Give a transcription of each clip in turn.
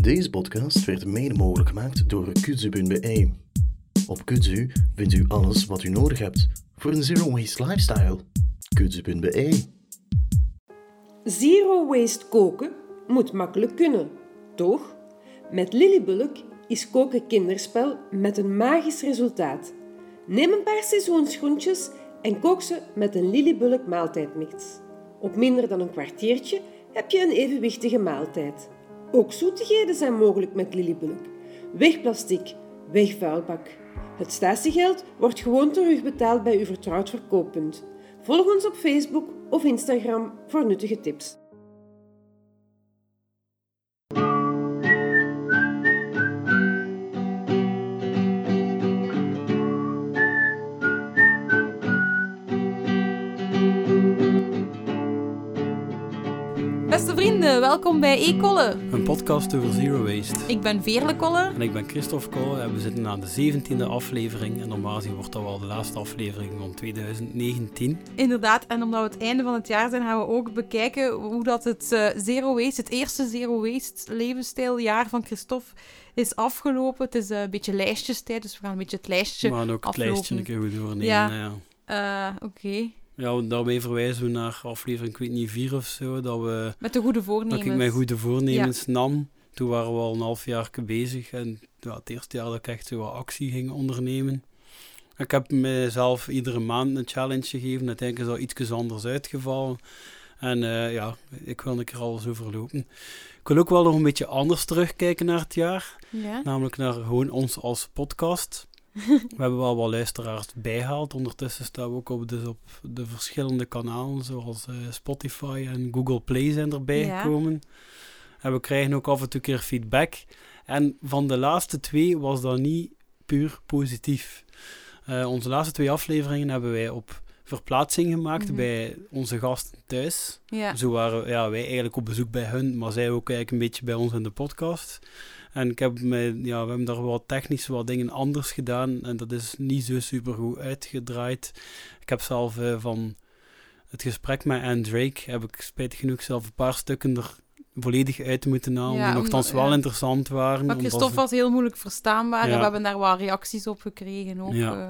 Deze podcast werd mede mogelijk gemaakt door kudzu.be. Op Kudzu vindt u alles wat u nodig hebt voor een zero-waste lifestyle. Kudzu.be Zero waste koken moet makkelijk kunnen, toch? Met Lillybulk is koken kinderspel met een magisch resultaat. Neem een paar seizoensgroentjes en kook ze met een Lillybulk maaltijdmix. Op minder dan een kwartiertje heb je een evenwichtige maaltijd. Ook zoetigheden zijn mogelijk met Lillybulk. Weg plastic, weg vuilbak. Het statiegeld wordt gewoon terugbetaald bij uw vertrouwd verkooppunt. Volg ons op Facebook of Instagram voor nuttige tips. Vrienden, welkom bij E-Kolle. Een podcast over zero waste. Ik ben Veerle Kolle. En ik ben Christophe Kolle en we zitten aan de 17e aflevering. En normaal gezien wordt dat wel de laatste aflevering van 2019. Inderdaad, en omdat we het einde van het jaar zijn, gaan we ook bekijken hoe dat het eh, zero waste, het eerste zero waste levensstijljaar van Christophe, is afgelopen. Het is eh, een beetje lijstjestijd, dus we gaan een beetje het lijstje Maar ook het lijstje een keer goed doornemen. Ja. Ja. Ja. Eh, Oké, Ja, daarbij verwijzen we naar aflevering, ik weet niet, vier of zo, dat, we, met de goede dat voornemens. ik mijn goede voornemens nam. Toen waren we al een half jaar bezig en ja, het eerste jaar dat ik echt zo wat actie ging ondernemen. Ik heb mezelf iedere maand een challenge gegeven. Uiteindelijk is dat iets anders uitgevallen. En eh, ja, ik wil een keer alles overlopen. Ik wil ook wel nog een beetje anders terugkijken naar het jaar. Ja? Namelijk naar gewoon ons als podcast. We hebben wel wat luisteraars bijgehaald. Ondertussen staan we ook op, dus op de verschillende kanalen, zoals eh, Spotify en Google Play zijn erbij Ja. gekomen. En we krijgen ook af en toe een keer feedback. En van de laatste twee was dat niet puur positief. Eh, onze laatste twee afleveringen hebben wij op verplaatsing gemaakt Mhm. bij onze gasten thuis. Ja. Zo waren ja, wij eigenlijk op bezoek bij hun, maar zij ook eigenlijk een beetje bij ons in de podcast. En ik heb ja, we hebben daar wat technisch wat dingen anders gedaan en dat is niet zo super goed uitgedraaid. Ik heb zelf eh, van het gesprek met Anne Drake, heb ik spijtig genoeg zelf een paar stukken er volledig uit moeten halen, Ja, die nogthans omdat- wel ja. interessant waren. Maar Christophe was heel moeilijk verstaanbaar en we hebben daar wat reacties op gekregen ook. Eh.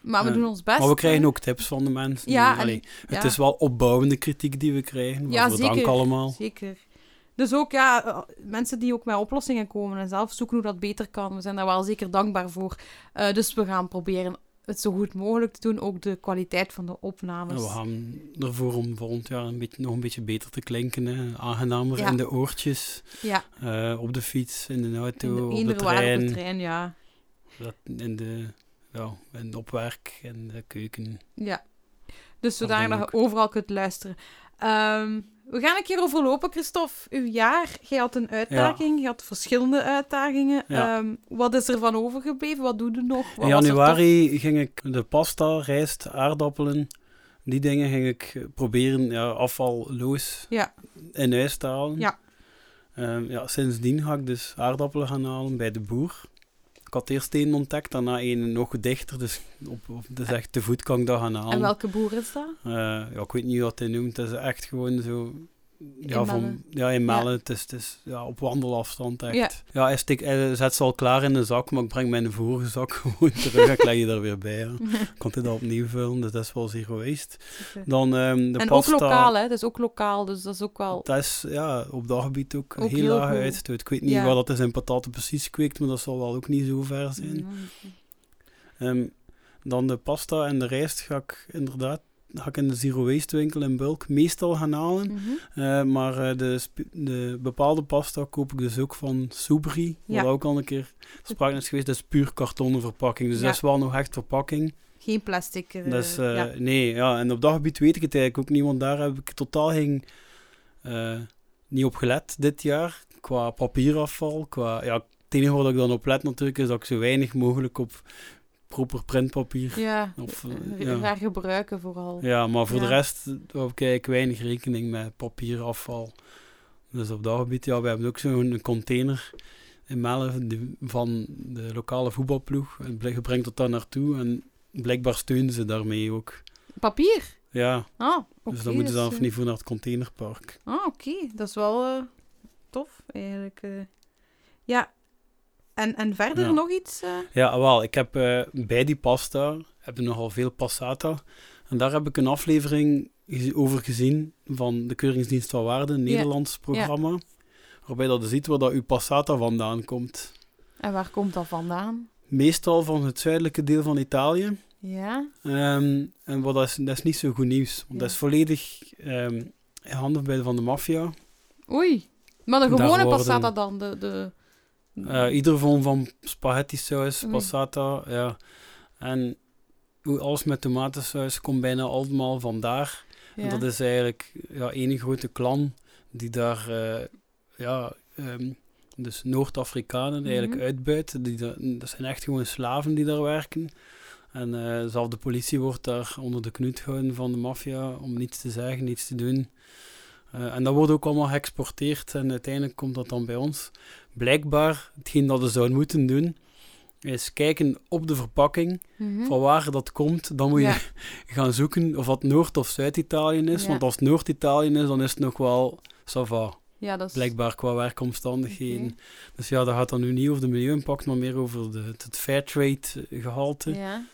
maar we doen ons best. maar we krijgen hè. ook tips van de mensen. Ja, en- Allee, het is wel opbouwende kritiek die we krijgen, Ja, dank allemaal. Zeker. Dus ook ja, eh, mensen die ook met oplossingen komen en zelf zoeken hoe dat beter kan. We zijn daar wel zeker dankbaar voor. Eh, dus we gaan proberen het zo goed mogelijk te doen. Ook de kwaliteit van de Ja, opnames. we gaan ervoor om volgend jaar een beetje, nog een beetje beter te klinken. Hè. Aangenamer Ja. in de oortjes, Ja, eh, op de fiets, in de auto, in de, op de op trein, de trein, ja. dat- in de, ja, in op werk, in de keuken. ja. Dus zodanig dat je overal kunt luisteren. Ehm, we gaan een keer overlopen, Christophe. Uw jaar, jij had een uitdaging, je had verschillende uitdagingen. Ja. Ehm, wat is er van overgebleven? Wat doe je nog? Wat in januari ging ik de pasta, rijst, aardappelen, die dingen ging ik proberen ja, afvalloos Ja. in huis te halen. Ja. Ehm, ja, sindsdien ga ik dus aardappelen gaan halen bij de boer. Ik had eerst één ontdekt, daarna één nog dichter, dus op, op, dus echt te voet kan ik dat gaan halen. En welke boer is dat? Eh, ja, ik weet niet wat hij noemt. Het is echt gewoon zo... Ja, In van, ja in Melle. Het is, het is ja, op wandelafstand echt. Ja. Ja, hij, stik, hij zet ze al klaar in de zak, maar ik breng mijn vorige zak gewoon terug en ik leg je er weer bij. Ja. Kan dat opnieuw vullen, dus dat is wel waste. Super. Dan ehm, de en pasta. ook lokaal, hè? Dat is ook lokaal, dus dat is ook wel... Dat is ja, op dat gebied ook, Ook heel laag uitstoot. Ik weet niet wat dat is in pataten precies kweekt, maar dat zal wel ook niet zo ver zijn. Ehm, dan de pasta en de rijst ga ik inderdaad ga ik in de zero waste winkel in bulk meestal gaan halen. Mhm. Eh, maar eh, de, de bepaalde pasta koop ik dus ook van Soubri, Ja. ook al een keer sprake is geweest. Dat is puur kartonnen verpakking, dus Ja. dat is wel nog echt verpakking. Geen plastic. dus ja. nee, ja, en op dat gebied weet ik het eigenlijk ook niet, want daar heb ik totaal geen, niet op gelet dit jaar. Qua papierafval, qua, ja, het enige wat ik dan op let natuurlijk is dat ik zo weinig mogelijk op proper printpapier Ja, Of, eh, ja. gebruiken vooral. Ja, maar voor Ja. de rest heb ik weinig rekening met papierafval. Dus op dat gebied, ja, we hebben ook zo'n container in Melle die- van de lokale voetbalploeg. En je brengt dat daar naartoe en blijkbaar steunen ze daarmee ook. Papier? Ja, Ah, oké. dus dan moeten ze dan niet voor naar het containerpark. Ah, oké. Dat is wel... tof, eigenlijk. ja. En, en verder Ja. nog iets? eh? Ja, wel. Ik heb eh, bij die pasta heb je nogal veel passata. En daar heb ik een aflevering over gezien van de Keuringsdienst van Waarde, een Ja. Nederlands programma. Waarbij dat je ziet waar dat uw passata vandaan komt. En waar komt dat vandaan? Meestal van het zuidelijke deel van Italië. Ja? Ehm, en wat dat, is, dat is niet zo goed nieuws. Want Ja. dat is volledig ehm in handen bij van de maffia. Oei. Maar de gewone worden- passata dan? De, de... Eh, ieder vorm van spaghetti saus, Oei. passata, ja. En hoe alles met tomatensaus komt bijna allemaal vandaar. ja. En dat is eigenlijk ja, één grote clan die daar, eh, ja, ehm, dus Noord-Afrikanen eigenlijk Mhm. uitbuit. Die, da- dat zijn echt gewoon slaven die daar werken. En eh zelfs de politie wordt daar onder de knoet gehouden van de maffia om niets te zeggen, niets te doen. Eh, en dat wordt ook allemaal geëxporteerd en uiteindelijk komt dat dan bij ons. Blijkbaar, hetgeen dat we zouden moeten doen, is kijken op de verpakking Mhm. van waar dat komt. Dan moet je Ja. gaan zoeken of dat Noord- of Zuid-Italië is. Ja. Want als het Noord-Italië is, dan is het nog wel ça va, Ja, dat is... blijkbaar qua werkomstandigheden. Dus ja, dat gaat dan nu niet over de milieu-impact, maar meer over de, het fairtrade gehalte. Ja.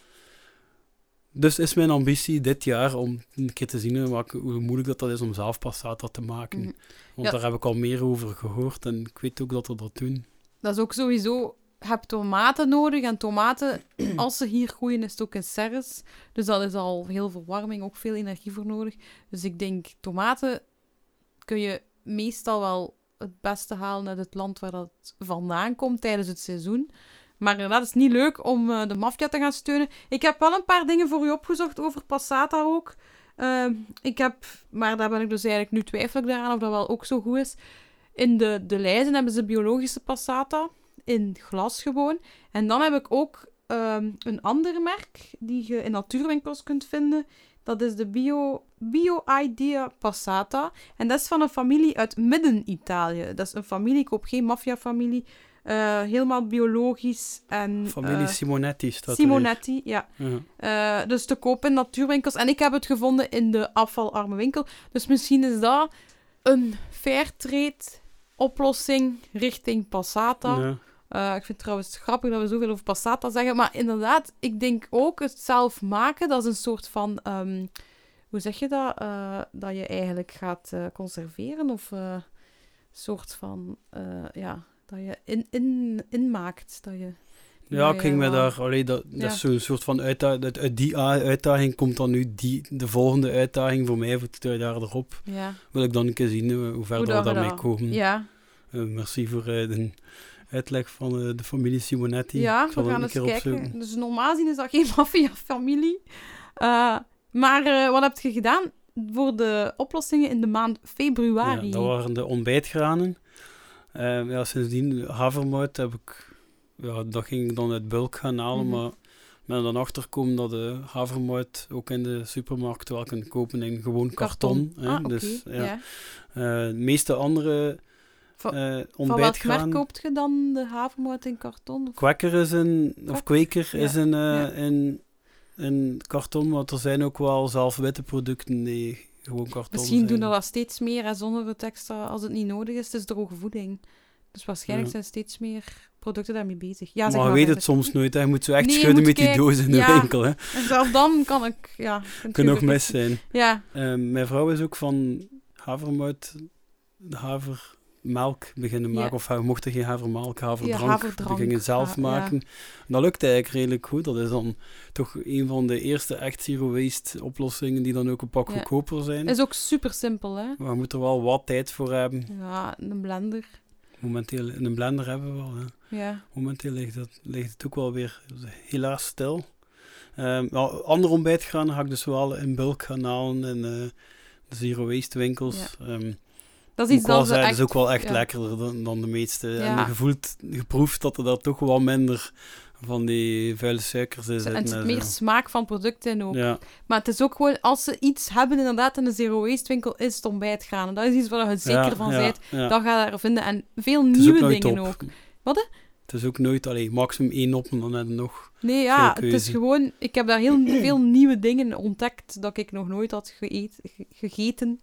Dus is mijn ambitie dit jaar om een keer te zien wat, hoe moeilijk dat, dat is om zelf passata te maken. Mhm. Want Ja. daar heb ik al meer over gehoord en ik weet ook dat we dat doen. Dat is ook sowieso... Je hebt tomaten nodig en tomaten, als ze hier groeien, is het ook in serres. Dus dat is al heel verwarming, ook veel energie voor nodig. Dus ik denk, tomaten kun je meestal wel het beste halen uit het land waar dat vandaan komt tijdens het seizoen. Maar inderdaad, het is niet leuk om eh, de maffia te gaan steunen. Ik heb wel een paar dingen voor u opgezocht over passata ook. Ehm, ik heb, maar daar ben ik dus eigenlijk nu twijfel ik daaraan of dat wel ook zo goed is. In de, de lijzen hebben ze biologische passata in glas gewoon. En dan heb ik ook ehm, een ander merk die je in natuurwinkels kunt vinden. Dat is de Bio, Bio Idea Passata. En dat is van een familie uit Midden-Italië. Dat is een familie, ik hoop geen maffia-familie. Eh, helemaal biologisch. En, Familie eh, Simonetti staat Simonetti, ja. Eh, dus te kopen in natuurwinkels. En ik heb het gevonden in de afvalarme winkel. Dus misschien is dat een fairtrade oplossing richting passata. Ja. Ik vind het trouwens grappig dat we zoveel over passata zeggen. Maar inderdaad, ik denk ook het zelf maken, dat is een soort van... ehm, hoe zeg je dat? Dat je eigenlijk gaat conserveren of een soort van... ja, dat je in, in, inmaakt. Dat je, Ja, ik ging me wel- daar... Allee, dat, dat is zo'n soort van uitdaging. Uit, uit die a- uitdaging komt dan nu die, de volgende uitdaging voor mij voor twee jaar erop. Ja, Wil ik dan een keer zien eh, hoe ver dat we dat daarmee dat- komen. ja. Eh, merci voor eh, de uitleg van eh, de familie Simonetti. Ja, ik zal we dat gaan een eens keer kijken. opzoeken. Dus normaal gezien is dat geen maffia-familie. Eh, maar eh, wat heb je gedaan voor de oplossingen in de maand februari? Ja, dat waren de ontbijtgranen. Eh, ja, sindsdien, havermout heb ik... Ja, dat ging ik dan uit bulk gaan halen, Mhm. maar ben dan achter komen dat de havermout ook in de supermarkt wel kunt kopen in gewoon karton. hè. Ah. Dus ja, ja. Eh, de meeste andere Van- eh Van welk merk koopt je dan de havermout in karton? Of- Quaker is een, of Ja, is een, eh, ja. in, in karton, maar er zijn ook wel zelf witte producten die gewoon karton Misschien zijn. doen er dat steeds meer en zonder het extra als het niet nodig is. Het is droge voeding. Dus waarschijnlijk Ja. zijn steeds meer producten daarmee bezig. Ja, maar je weet het soms nooit, hè. je moet zo echt Nee, schudden met die doos in de Ja. winkel. Hè. En zelfs dan kan ik... Ja, Kan weer- mis zijn. Ja, Eh, mijn vrouw is ook van havermout, havermelk beginnen maken. Of we mochten geen havermelk, haverdrank. haverdrank. We gingen zelf maken. En dat lukt eigenlijk redelijk goed. Dat is dan toch een van de eerste echt zero waste oplossingen die dan ook een pak goedkoper zijn. is ook super simpel, hè? Maar we moeten er wel wat tijd voor hebben. Ja, een blender. Momenteel in een blender hebben we wel. Hè. Ja. Momenteel ligt het, ligt het ook wel weer helaas stil. Nou, ander ontbijt gaan ga ik dus wel in bulk gaan halen in eh, de zero waste winkels. Ehm, Dat is iets dat echt... is ook wel echt ja. lekkerder dan, dan de meeste. Ja. En je voelt, geproefd dat er daar toch wel minder van die vuile suikers in En het meer zo. smaak van producten in ook. Ja, Maar het is ook gewoon, als ze iets hebben inderdaad in de zero waste winkel, is het ontbijtgranen. Dat is iets waar je zeker van bent. Dat ga je daar vinden. En veel is ook nieuwe dingen ook. Wat, hè? Het is ook nooit, alleen maximum één op en dan heb je nog. Nee, ja, het is gewoon... Ik heb daar heel veel nieuwe dingen ontdekt dat ik nog nooit had gegeten.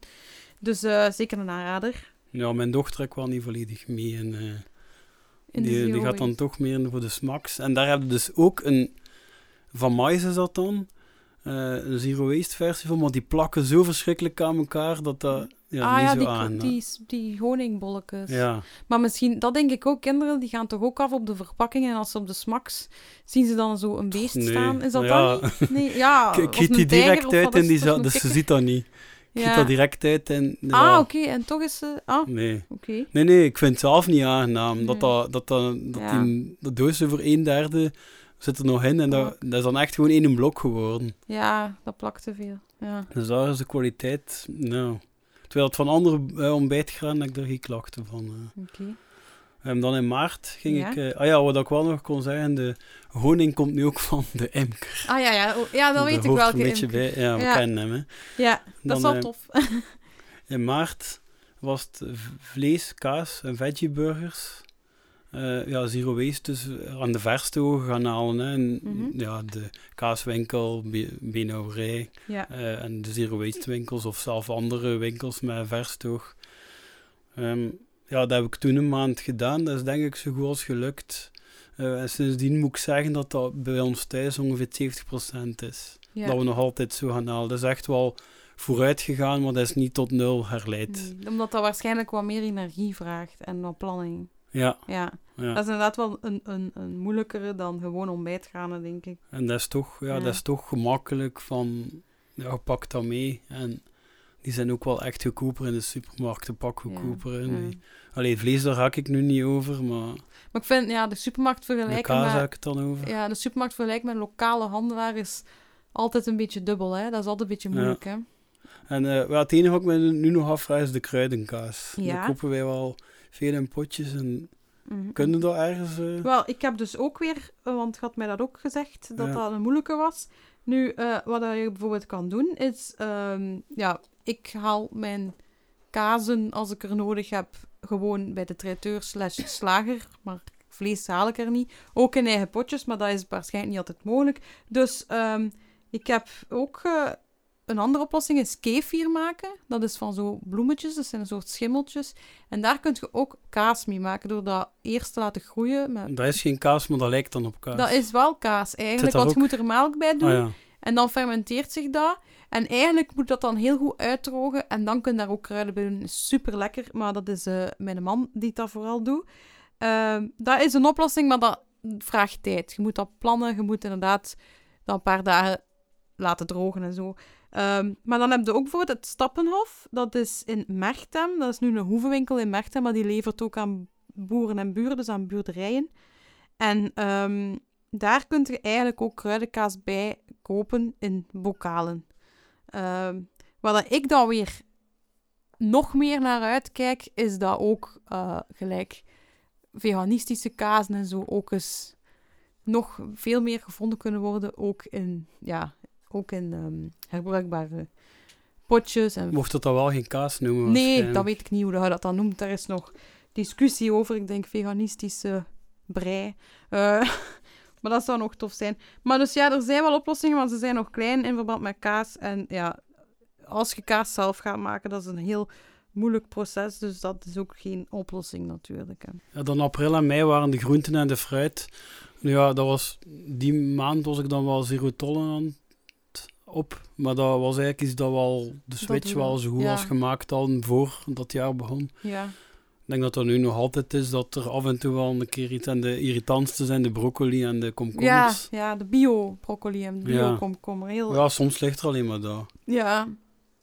Dus eh, zeker een aanrader. Ja, mijn dochter wel niet volledig mee. En, eh, In die, die gaat dan toch meer voor de smacks. En daar hebben we dus ook een... Van mais is dat dan. eh, een zero waste versie van, maar die plakken zo verschrikkelijk aan elkaar dat dat ja, ah niet ja, zo die, aan. die, die honingbolletjes. Ja, Maar misschien, dat denk ik ook, kinderen die gaan toch ook af op de verpakking en als ze op de smaks zien ze dan zo een beest Nee, staan. Is dat ja. dat niet? Nee, ja. ik, giet een die direct uit en is die dus ze ziet dat niet. Ja. dat direct uit en... ja, Ah, oké, en toch is ze... Ah. Nee. Nee, nee, ik vind het zelf niet aangenaam. Dat, Nee. dat, dat, dat, dat Ja. die dat doosje voor een derde zit er nog in en dat, dat is dan echt gewoon één blok geworden. Ja, dat plakt te veel. Ja. Dus daar is de kwaliteit, nou... Terwijl het van andere eh, ontbijtgranen heb ik daar geen klachten van. eh. Oké. En dan in maart ging Ja? ik... eh, ah ja, wat ik wel nog kon zeggen, de honing komt nu ook van de imker. Ah ja, ja, ja dan Dat weet ik welke een beetje imker. bij. Ja, we Ja. kennen hem, hè. Ja, dat is wel eh, tof. In maart was het vlees, kaas en veggieburgers. Eh ja, zero waste, dus aan de verste ogen gaan halen. Hè. En, Mhm. ja, de kaaswinkel, Be- Benauwerij ja. en de zero waste winkels of zelf andere winkels met verstoog. Ehm ja, dat heb ik toen een maand gedaan. Dat is denk ik zo goed als gelukt. Eh, en sindsdien moet ik zeggen dat dat bij ons thuis ongeveer 70% is. ja. Dat we nog altijd zo gaan halen. Dat is echt wel vooruit gegaan, maar dat is niet tot nul herleid. Nee, omdat dat waarschijnlijk wat meer energie vraagt en wat planning. Ja, Ja, ja. dat is inderdaad wel een, een, een moeilijkere dan gewoon ontbijtgranen, denk ik. En dat is toch, ja, Ja. Dat is toch gemakkelijk van, ja, je pakt dat mee. En die zijn ook wel echt goedkoper in de supermarkt, een pak goedkoper. Ja, Allee, vlees daar raak ik nu niet over, maar Maar ik vind, ja, de supermarkt vergelijken kaas heb met... ik het dan over. Ja, de supermarkt vergelijken met een lokale handelaar is altijd een beetje dubbel, hè. Dat is altijd een beetje Ja. moeilijk, hè. En eh, wel, het enige wat ik me nu nog afvraag is de kruidenkaas. Ja. Kopen wij wel veel in potjes. En Mhm. kunnen dat ergens... eh, Wel, ik heb dus ook weer, eh, want je had mij dat ook gezegd, dat dat een moeilijke was. Nu, wat je bijvoorbeeld kan doen, is... ehm, ja, ik haal mijn kazen, als ik er nodig heb, gewoon bij de traiteur slash slager. Maar vlees haal ik er niet. Ook in eigen potjes, maar dat is waarschijnlijk niet altijd mogelijk. Dus ehm, ik heb ook... eh, een andere oplossing is kefir maken. Dat is van zo bloemetjes, dat zijn een soort schimmeltjes. En daar kun je ook kaas mee maken, door dat eerst te laten groeien. Met... Dat is geen kaas, maar dat lijkt dan op kaas. Dat is wel kaas eigenlijk, want je moet er melk bij doen. Ah ja. En dan fermenteert zich dat. En eigenlijk moet dat dan heel goed uitdrogen. En dan kun je daar ook kruiden bij doen. Super lekker. Maar dat is eh, mijn man die dat vooral doet. Ehm, dat is een oplossing, maar dat vraagt tijd. Je moet dat plannen. Je moet inderdaad dat een paar dagen laten drogen en zo. Ehm, maar dan heb je ook bijvoorbeeld het Stappenhof. Dat is in Merchtem. Dat is nu een hoevenwinkel in Merchtem, maar die levert ook aan boeren en buren, dus aan boerderijen. En ehm, daar kun je eigenlijk ook kruidenkaas bij kopen in bokalen. Ehm waar dat ik dan weer nog meer naar uitkijk, is dat ook eh, gelijk veganistische kazen en zo ook eens nog veel meer gevonden kunnen worden. Ook in, ja, ook in ehm, herbruikbare potjes. En... Mocht het dan wel geen kaas noemen? Nee, dat weet ik niet hoe je dat dan noemt. Daar is nog discussie over. Ik denk veganistische brei. Eh, maar dat zou nog tof zijn. Maar dus ja, er zijn wel oplossingen, maar ze zijn nog klein in verband met kaas. En ja, als je kaas zelf gaat maken, dat is een heel moeilijk proces. Dus dat is ook geen oplossing natuurlijk. Hè. Ja, dan april en mei waren de groenten en de fruit. Ja, dat was, die maand was ik dan wel zero tolerant op. Maar dat was eigenlijk iets dat wel de switch wel zo goed Ja. was gemaakt al voor dat jaar begon. Ja. Ik denk dat dat nu nog altijd is, dat er af en toe wel een keer iets... En de irritantste zijn de broccoli en de Ja, komkommers. ja, de bio-broccoli en de Ja. bio-komkommer. Heel... Ja, soms ligt er alleen maar dat. Ja.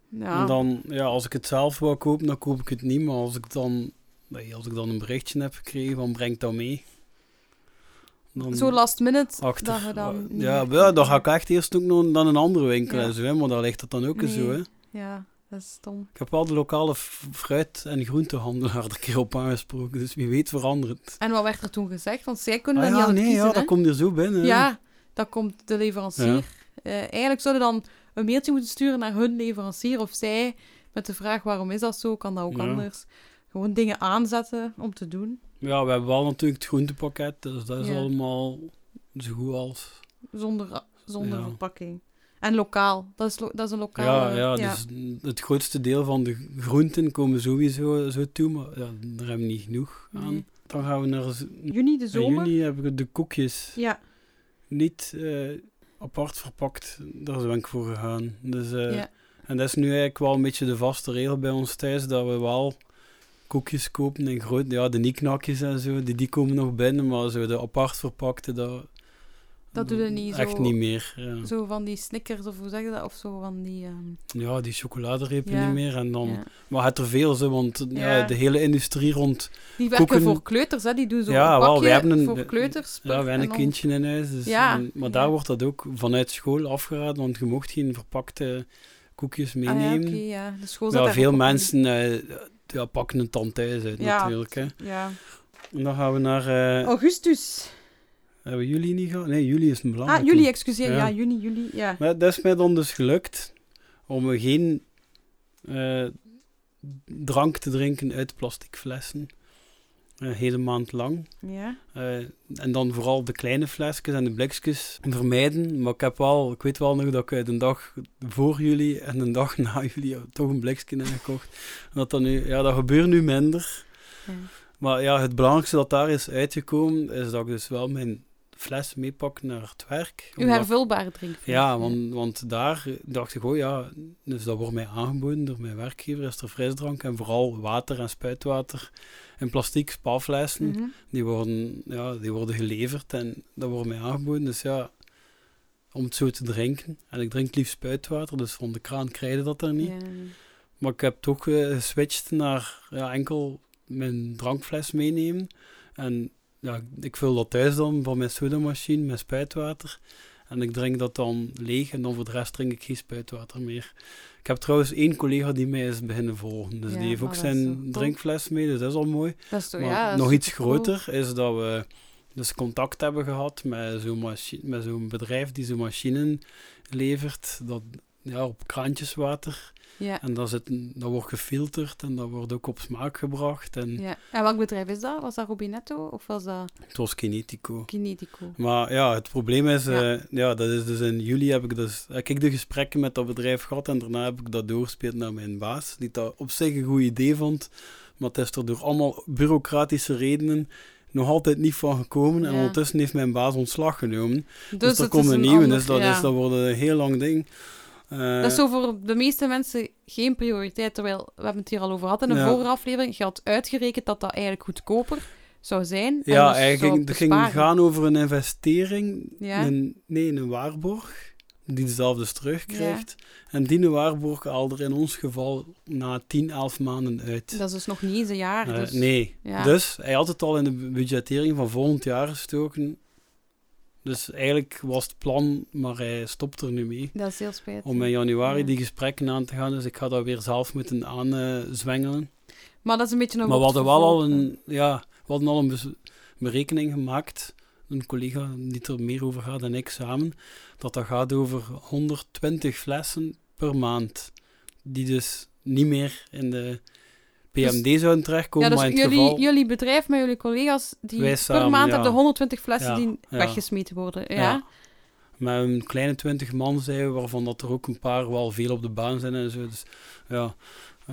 Ja. En dan, ja, als ik het zelf wou kopen, dan koop ik het niet. Maar als ik dan, nee, als ik dan een berichtje heb gekregen van breng dat mee. Dan Zo last minute achter, dat dan... ja, ja, dan ga ik echt eerst ook nog naar een andere winkel Ja. en zo, hè, maar daar ligt het dan ook eens zo. Nee. Hè. Ja, dat is stom. Ik heb wel de lokale fruit- en groentehandelaar er een keer op aangesproken, dus wie weet verandert. En wat werd er toen gezegd? Want zij kunnen Ah, dat ja, niet nee, ja, kiezen, dat komt er zo binnen. Ja, dan komt de leverancier. Eh, eigenlijk zouden dan een mailtje moeten sturen naar hun leverancier of zij met de vraag waarom is dat zo, kan dat ook Ja. anders. Gewoon dingen aanzetten om te doen, Ja, we hebben wel natuurlijk het groentepakket, dus dat is Ja. allemaal zo goed als... zonder, zonder verpakking. En lokaal. Dat is, lo- dat is een lokaal. Ja, ja, dus het grootste deel van de groenten komen sowieso zo toe, maar ja, daar hebben we niet genoeg aan. Nee. Dan gaan we naar Juni, de in zomer. juni hebben we de koekjes Ja, niet eh, apart verpakt. Daar ben ik voor gegaan. Dus, eh, ja. En dat is nu eigenlijk wel een beetje de vaste regel bij ons thuis, dat we wel koekjes kopen in groot, ja, de nieknakjes en zo, die, die komen nog binnen, maar zo de apart verpakte, dat, Dat doe je niet echt zo- niet meer. Ja. Zo van die Snickers, of hoe zeg je dat? Of zo van die... ehm, ja, die chocoladerepen Ja. niet meer. En dan, ja. Maar het er veel, zo, want ja. De hele industrie rond... Die werken koeken- voor kleuters, hè? Die doen zo Ja, wel, wij hebben een- voor kleuters. Ja, we hebben en een kindje in huis, dus, en- maar daar wordt dat ook vanuit school afgeraden, want je mocht geen verpakte koekjes Ah, ja, meenemen. oké, ja. De school ja, zat veel mensen eh, ja, pakken het dan thuis uit natuurlijk. Hè. Ja. En dan gaan we naar... eh, Augustus. Hebben juli niet gehad? Nee, juli is een belangrijk. Ah, juli, excuseer. Ja. Ja, juni, juli. Ja. Maar dat is mij dan dus gelukt om geen eh, drank te drinken uit plastic flessen. Een hele maand lang. ja. Eh, en dan vooral de kleine flesjes en de blikjes vermijden. Maar ik, heb wel, ik weet wel nog dat ik een dag voor jullie en een dag na jullie toch een blikje heb gekocht. En dat, dan nu, ja, dat gebeurt nu minder. Ja. Maar ja, het belangrijkste dat daar is uitgekomen, is dat ik dus wel mijn fles meepak naar het werk. Uw hervulbare drinkfles. ja, want, want daar dacht ik, oh ja, dus dat wordt mij aangeboden door mijn werkgever, is er frisdrank en vooral water en spuitwater in plastic spalflessen. Mhm. Die, worden, ja, die worden geleverd en dat wordt mij aangeboden. Dus ja, om het zo te drinken. En ik drink liefst spuitwater, dus van de kraan krijg je dat er niet. Ja. Maar ik heb toch eh, geswitcht naar ja, enkel mijn drankfles meenemen. En ja, ik vul dat thuis dan van mijn sodamachine met spuitwater. En ik drink dat dan leeg en dan voor de rest drink ik geen spuitwater meer. Ik heb trouwens één collega die mij is beginnen volgen. Dus Ja, die heeft ook is zijn drinkfles mee, dus dat is al mooi. Dat is toch, Maar ja, nog iets groter is dat we dus contact hebben gehad met zo'n machi- met zo'n bedrijf die zo'n machinen levert. Dat ja, op kraantjeswater. Ja. En dat, zit, dat wordt gefilterd en dat wordt ook op smaak gebracht. En ja. En welk bedrijf is dat? Was dat Robinetto of was dat het was Kinetico. Kinetico? Maar ja, het probleem is, Ja. ja. ja, dat is dus in juli heb ik, dus, heb ik de gesprekken met dat bedrijf gehad en daarna heb ik dat doorgespeeld naar mijn baas, die dat op zich een goed idee vond, maar het is er door allemaal bureaucratische redenen nog altijd niet van gekomen en Ja. ondertussen heeft mijn baas ontslag genomen. Dus, Dus, er komt een nieuwe, dus dat, ja. is, dat wordt een heel lang ding. Eh, Dat is zo voor de meeste mensen geen prioriteit, terwijl we hebben het hier al over gehad in een Ja. vorige aflevering. Je had uitgerekend dat dat eigenlijk goedkoper zou zijn. Ja, dus het ging besparen. gaan over een investering, Ja. een, nee, een waarborg, die zelf dus terugkrijgt. En die waarborg haalt er in ons geval na 10, 11 maanden uit. Dat is dus nog niet eens een jaar. Eh, dus, nee, dus hij had het al in de budgettering van volgend jaar gestoken. Dus eigenlijk was het plan, maar hij stopt er nu mee. Dat is heel spijtig. Om in januari Ja. die gesprekken aan te gaan, dus ik ga dat weer zelf moeten aanzwengelen. Maar dat is een beetje een Maar we hadden wel al een, ja, we hadden al een berekening gemaakt, een collega die er meer over gaat dan ik samen, dat dat gaat over 120 flessen per maand, die dus niet meer in de PMD zouden terechtkomen, Ja, dus maar in het jullie, geval... jullie bedrijf met jullie collega's, die per samen, maand ja. hebben de 120 flessen Ja, die weggesmeten worden. Ja? Met een kleine 20 man zijn we, waarvan dat er ook een paar wel veel op de baan zijn en zo. Dus ja,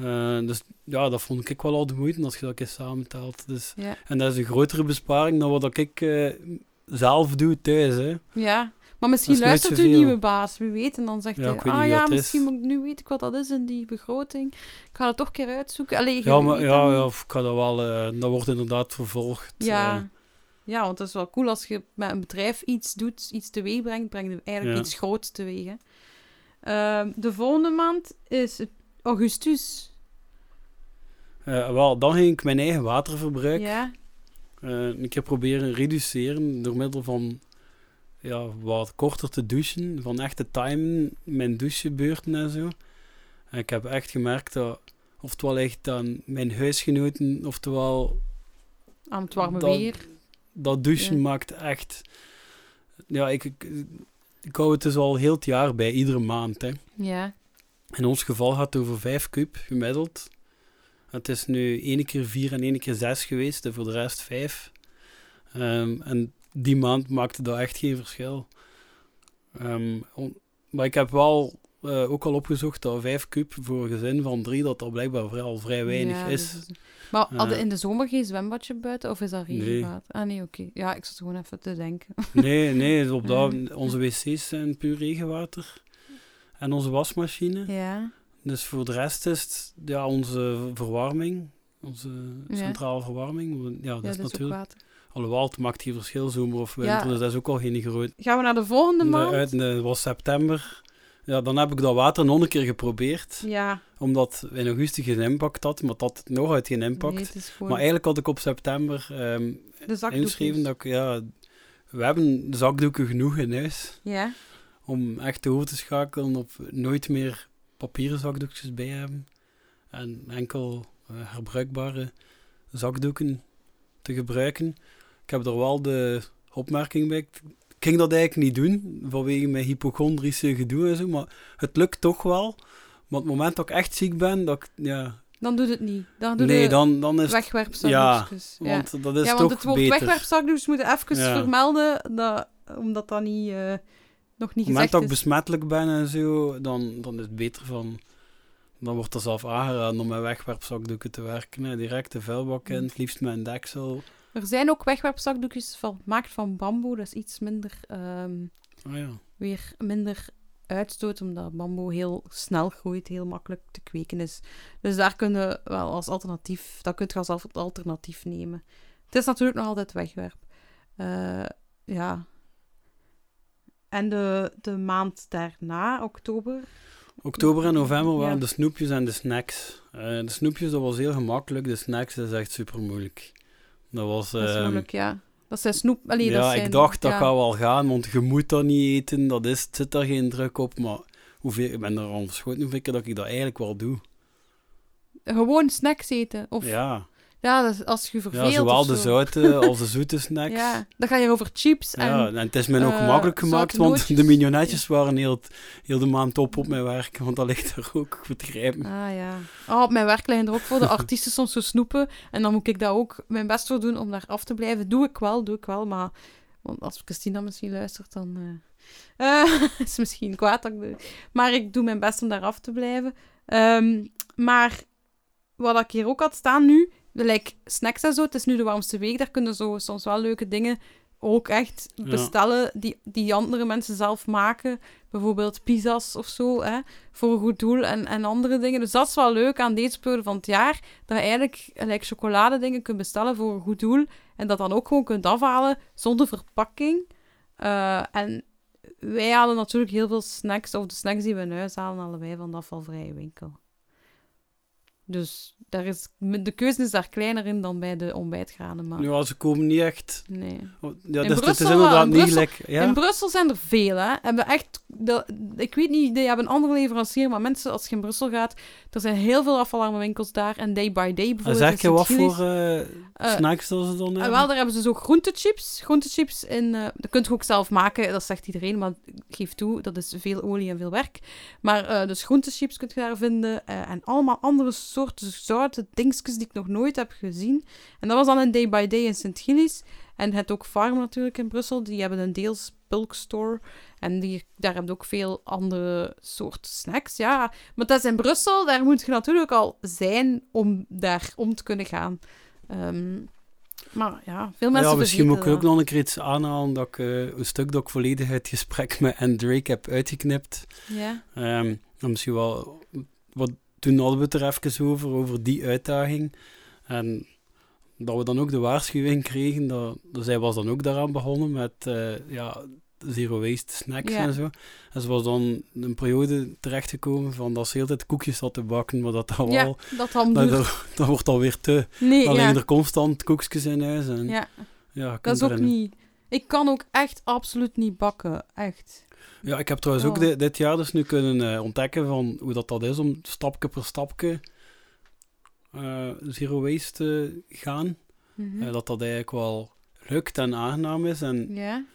Eh, dus, ja dat vond ik wel al de moeite als je dat eens samentelt. Dus, en dat is een grotere besparing dan wat ik eh, zelf doe thuis. Hè. ja. Maar misschien Dat luistert uw nieuwe baas, wie weet. En dan zegt Ja, hij, ik ah ja, dat is. misschien moet ik, nu weet ik wat dat is in die begroting. Ik ga dat toch een keer uitzoeken. Allee, Ja, maar, ja, dat ja, niet. ik kan dat wel, eh, dat wordt inderdaad vervolgd. Ja. eh. ja, want het is wel cool als je met een bedrijf iets doet, iets teweeg brengt, breng je eigenlijk Ja. iets groots teweeg. Hè. Ehm, de volgende maand is augustus. Eh, wel, dan ging ik mijn eigen waterverbruik Ja, een keer proberen reduceren door middel van ja, wat korter te douchen, van echt te timen, mijn douchebeurten en zo. En ik heb echt gemerkt dat, oftewel echt aan mijn huisgenoten, oftewel aan het warme Dat- weer. dat douchen Ja. maakt echt... Ja, ik, ik, ik hou het dus al heel het jaar bij, iedere maand. Hè. Ja, In ons geval gaat het over 5 kub gemiddeld. Het is nu ene keer 4 en ene keer 6 geweest, en voor de rest 5. en die maand maakte dat echt geen verschil. Ehm, maar ik heb wel eh, ook al opgezocht dat 5 kub voor een gezin van drie, dat er blijkbaar vrij, al vrij weinig Ja, is. dat Maar Eh. hadden in de zomer geen zwembadje buiten? Of is dat Nee. regenwater? Ah nee, oké. Ja, ik zat gewoon even te denken. Nee, nee, op dat, onze wc's zijn puur regenwater. En onze wasmachine. Ja. Dus voor de rest is het ja, onze verwarming. Onze Ja. centrale verwarming. Ja, dat ja, is dat ook natuurlijk... water. Alhoewel, het maakt hier verschil, zomer of winter. Ja. Dus dat is ook al geen groot... Gaan we naar de volgende maand? uit- het was september. Ja, dan heb ik dat water nog een keer geprobeerd. Ja. Omdat in augustus geen impact had, maar dat had nog uit geen impact. Nee, gewoon Maar eigenlijk had ik op september zakdoekjes. ingeschreven dat ik... Ja, we hebben zakdoeken genoeg in huis. Ja. Om echt over te schakelen op nooit meer papieren zakdoekjes bij hebben. En enkel eh, herbruikbare zakdoeken te gebruiken. Ik heb er wel de opmerking bij. Ik ging dat eigenlijk niet doen, vanwege mijn hypochondrische gedoe en zo. Maar het lukt toch wel. Maar op het moment dat ik echt ziek ben, dat ik... Ja, Dan doet het niet. Dan doe nee, dan, dan is het... wegwerpzakdoekjes. Ja, Want dat is ja, toch want het woord beter. wegwerpzakdoekjes moeten even Ja. vermelden, dat, omdat dat niet, eh, nog niet Op het moment gezegd dat ik is. besmettelijk ben en zo, dan, dan is het beter van... Dan wordt er zelf aangeraden om met wegwerpzakdoeken te werken. Hè. Direct de vuilbak in, het liefst met een deksel. Er zijn ook wegwerpzakdoekjes van, gemaakt van bamboe, dat is iets minder, ehm, Oh ja. weer minder uitstoot, omdat bamboe heel snel groeit, heel makkelijk te kweken is. Dus daar kunnen we wel als alternatief, dat kun je als al- alternatief nemen. Het is natuurlijk nog altijd wegwerp. Eh, ja. En de, de maand daarna, oktober, Oktober en november waren Ja. de snoepjes en de snacks. Eh, de snoepjes, dat was heel gemakkelijk. De snacks, dat is echt super moeilijk. Dat was... dat is ehm, moeilijk, ja. Dat zijn snoep... Allee, ja, dat zijn, ik dacht dat gaat wel gaan, want je moet dat niet eten. Dat is, het zit daar geen druk op. Maar hoeveel, ik ben er al verschoten hoeveel keer dat ik dat eigenlijk wel doe. Gewoon snacks eten. Of, ja. Ja, dat als je verveelt ja zowel of de zo. zoute als de zoete snacks. Ja, dan ga je over chips en... Ja, en het is mij ook eh, gemakkelijk gemaakt, want de mignonetjes waren heel, heel de maand op op mijn werk, want dat ligt er ook goed grijpen. Ah ja. Oh, op mijn werk liggen er ook voor de artiesten soms zo snoepen. En dan moet ik daar ook mijn best voor doen om daar af te blijven. Doe ik wel, doe ik wel. Maar want als Christina misschien luistert, dan eh, is het misschien kwaad. Dat ik doe. Maar ik doe mijn best om daar af te blijven. Ehm, maar wat ik hier ook had staan nu, like snacks en zo. Het is nu de warmste week. Daar kunnen zo soms wel leuke dingen ook echt Ja. bestellen die, die andere mensen zelf maken. Bijvoorbeeld pizza's of zo, hè, voor een goed doel en, en andere dingen. Dus dat is wel leuk aan deze periode van het jaar, dat je eigenlijk like, chocoladedingen kunt bestellen voor een goed doel en dat dan ook gewoon kunt afhalen zonder verpakking. Eh, en wij halen natuurlijk heel veel snacks, of de snacks die we in huis halen, halen wij van de afvalvrije winkel. Dus daar is, de keuze is daar kleiner in dan bij de ontbijtgranen. Maar Ja, ze komen niet echt... nee. oh, Ja, In dus is inderdaad in niet Brussel- gelijk... Ja? In Brussel zijn er veel, hè. Hebben echt, de, ik weet niet, die hebben een andere leverancier, maar mensen, als je in Brussel gaat, er zijn heel veel afvalarme winkels daar. En Day by Day bijvoorbeeld. zeg je wat voor eh, Eh, snacks dat ze dan En hebben? wel, daar hebben ze zo groentechips. Groentechips in, eh, dat kunt je ook zelf maken, dat zegt iedereen, maar geef toe, dat is veel olie en veel werk. Maar eh, dus groentechips kun je daar vinden eh, en allemaal andere soorten zoute dingetjes die ik nog nooit heb gezien. En dat was dan een Day by Day in Sint-Gilles. En het ook Farm natuurlijk in Brussel, die hebben een deels bulk store. En die, daar heb je ook veel andere soorten snacks, ja. Maar dat is in Brussel, daar moet je natuurlijk al zijn om daar om te kunnen gaan. Ehm, maar ja, veel mensen ja, misschien moet ik ook nog een keer iets aanhalen dat ik eh, een stuk dat ik volledig het gesprek met Anne Drake heb uitgeknipt. Ja. Ehm, en misschien wel, wat, toen hadden we het er even over, over die uitdaging. En dat we dan ook de waarschuwing kregen, dat, zij was dan ook daaraan begonnen met eh, ja, zero waste snacks Ja. en zo. En ze was dan een periode terechtgekomen van dat ze heel tijd koekjes had te bakken, maar dat dat ja, wel, dat dan dat, dat, dat wordt alweer te. Nee, Dan ja. er constant koekjes in huis. En, ja. ja, dat is ook niet... Ik kan ook echt absoluut niet bakken, echt. Ja, ik heb trouwens ook Oh. di- dit jaar dus nu kunnen eh, ontdekken van hoe dat, dat is om stapje per stapje eh, zero waste te gaan. Mhm. Eh, dat dat eigenlijk wel lukt en aangenaam is. En Ja?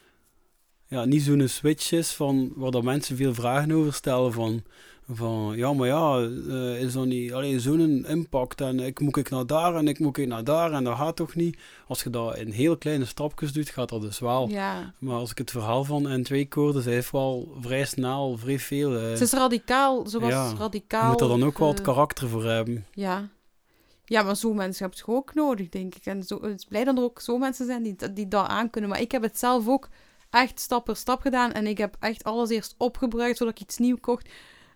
ja, niet zo'n switch is van waar dat mensen veel vragen over stellen van Van, ja, maar ja, eh, is dat niet alleen zo'n impact en ik moet ik naar daar en ik moet ik naar daar en dat gaat toch niet? Als je dat in heel kleine stapjes doet, gaat dat dus wel. Ja. Maar als ik het verhaal van N2 hoorde, zij heeft wel vrij snel, vrij veel. eh, Ze is radicaal, Ja, radicaal. je moet er dan ook wel het karakter voor hebben. Ja. Ja, maar zo'n mensen heb je ook nodig, denk ik. En zo, het is blij dat er ook zo mensen zijn die, die dat aankunnen. Maar ik heb het zelf ook echt stap per stap gedaan. En ik heb echt alles eerst opgebruikt voordat ik iets nieuw kocht.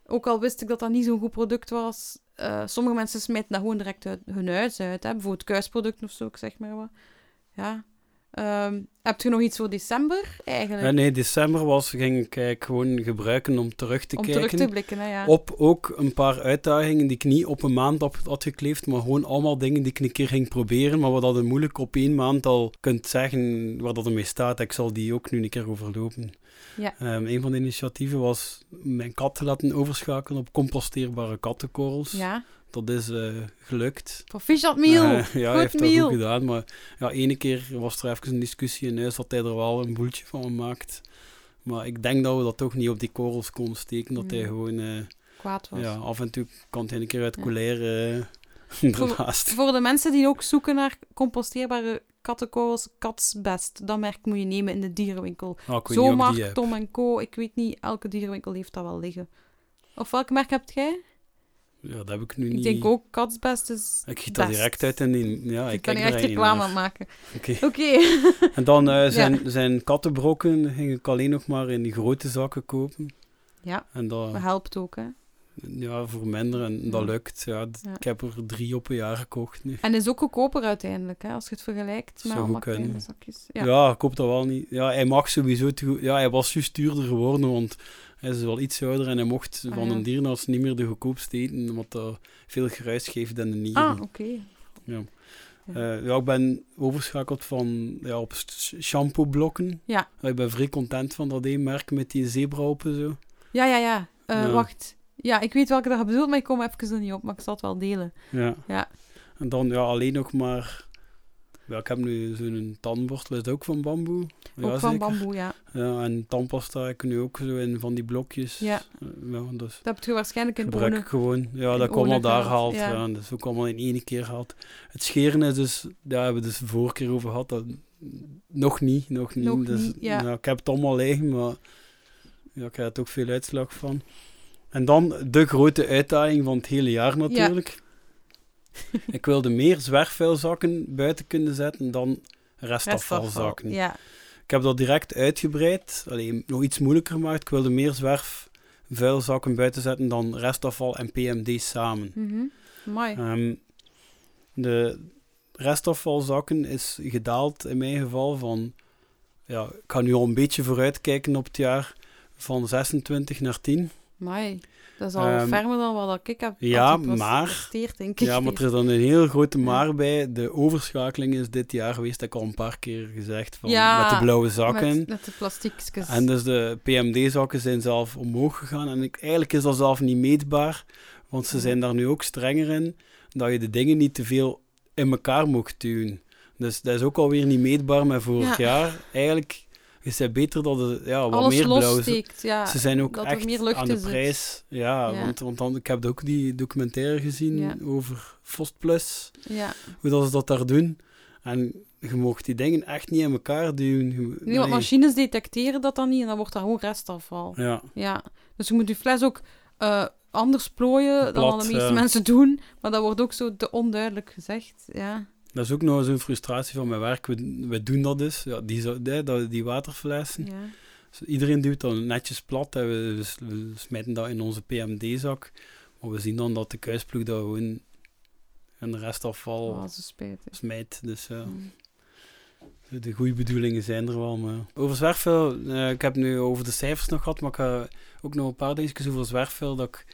Ook al wist ik dat dat niet zo'n goed product was. Eh, sommige mensen smijten dat gewoon direct uit hun huis uit. Hè? Bijvoorbeeld kuisproducten of zo, ik zeg maar wat. Ja. Ehm, heb je nog iets voor december, eigenlijk? Ja, nee, december was, ging ik eigenlijk gewoon gebruiken om terug te Om kijken. terug te blikken, hè, ja. Op ook een paar uitdagingen die ik niet op een maand op had gekleefd, maar gewoon allemaal dingen die ik een keer ging proberen, maar wat dat moeilijk op één maand al kunt zeggen waar dat ermee staat. Ik zal die ook nu een keer overlopen. Ja. Ehm, een van de initiatieven was mijn kat te laten overschakelen op composteerbare kattenkorrels. Ja. Dat is eh, gelukt. Proficiat meal. Eh, ja, hij Goed heeft meal. dat goed gedaan. Maar ja, ene keer was er even een discussie in huis dat hij er wel een boeltje van gemaakt. Maar ik denk dat we dat toch niet op die korrels konden steken. Dat hij Mm. gewoon... eh, Kwaad was. ja, af en toe kan hij een keer uit Ja. colère ernaast. Voor de mensen die ook zoeken naar composteerbare kattenkorrels, Katsbest. Dat merk moet je nemen in de dierenwinkel. Ik ik die Zomaar. Tom en Co. Ik weet niet, elke dierenwinkel heeft dat wel liggen. Of welk merk hebt jij? Ja, dat heb ik nu Ik niet. denk ook Katsbest is Ik giet dat direct uit in die... Ja, ik Ik kan er echt reclame aan maken. Oké. Oké. En dan eh, zijn, zijn kattenbrokken ging ik alleen nog maar in die grote zakken kopen. Ja, En dat, dat helpt ook, hè. Ja, voor minder en dat lukt. Ja, d- Ja. Ik heb er drie op een jaar gekocht nu. En is ook goedkoper uiteindelijk, hè, als je het vergelijkt met Zou allemaal goed kunnen. kleine zakjes. Ja. Ja. ik hoop dat wel niet. Ja, hij mag sowieso... te goed- Ja, hij was juist duurder geworden, want hij is wel iets ouder en hij mocht Ah, van ja. een dierenarts niet meer de goedkoopste eten, omdat dat veel geruis geeft in de nieren. Ah, oké. Eh, ja, ik ben overschakeld van ja, op sh- shampooblokken. Ja. ik ben vrij content van dat één merk met die zebrahoppen zo. Ja, ja, ja. Eh, Ja. Wacht. Ja, ik weet welke dat je bedoelt, maar ik kom even er niet op. Maar ik zal het wel delen. Ja. Ja. En dan ja, alleen nog maar... Ja, ik heb nu zo'n tandborstel, is ook van bamboe? Ook ja, van zeker. bamboe, ja. Ja, en tandpasta heb ik nu ook zo in van die blokjes. Ja. Eh, ja, dus Dat heb je waarschijnlijk in gebruik ik gewoon. Ja, in dat kwam al daar gehaald, gehaald. ja. Ja. dat is ook allemaal in één keer gehaald. Het scheren is dus... Daar hebben we dus de vorige keer over gehad. Dat, nog niet, nog niet. Nog dus, niet, ja. ik heb het allemaal liggen, maar... Ja, ik heb er ook veel uitslag van. En dan de grote uitdaging van het hele jaar natuurlijk. ik wilde meer zwerfvuilzakken buiten kunnen zetten dan Restafval. restafvalzakken. Ja. Ik heb dat direct uitgebreid. Alleen nog iets moeilijker gemaakt. Ik wilde meer zwerfvuilzakken buiten zetten dan restafval en PMD samen. Mhm. Mooi. Ehm, de restafvalzakken is gedaald in mijn geval van... Ja, ik ga nu al een beetje vooruitkijken op het jaar van 26 naar 10. Mooi. Dat is al Ehm, fermer dan wat ik heb ja, maar- denk ik. Ja, maar er is dan een heel grote maar bij. De overschakeling is dit jaar geweest, dat heb ik al een paar keer gezegd, van, Ja, met de blauwe zakken. Met, met de plastiekjes. En dus de PMD-zakken zijn zelf omhoog gegaan. En ik, eigenlijk is dat zelf niet meetbaar, want ze zijn daar nu ook strenger in, dat je de dingen niet te veel in elkaar mocht duwen. Dus dat is ook alweer niet meetbaar met vorig Ja. jaar. Eigenlijk is het beter dat het ja, wat Alles meer blauw ja. Ze zijn ook echt meer lucht aan de prijs. Ja, Ja. Want, want dan, ik heb ook die documentaire gezien Ja. over Vostplus, Ja. hoe dat ze dat daar doen. En je mocht die dingen echt niet in elkaar duwen. Je- Nu, want nee. machines detecteren dat dan niet en dan wordt dat gewoon restafval. Ja, Ja. Dus je moet je fles ook eh, anders plooien dan Plat, de meeste mensen doen. Maar dat wordt ook zo te onduidelijk gezegd. Ja. Dat is ook nog zo'n frustratie van mijn werk. We, we doen dat dus, ja, die, die, die waterflessen. ja. Dus iedereen duwt dat netjes plat en we, we smijten dat in onze PMD-zak. Maar we zien dan dat de kuisploeg dat gewoon en de restafval Oh, smijt. Dus ja. Mm. De goede bedoelingen zijn er wel, maar... Over zwerfvuil, eh, ik heb nu over de cijfers nog gehad, maar ik ga ook nog een paar dingetjes over zwerfvuil dat ik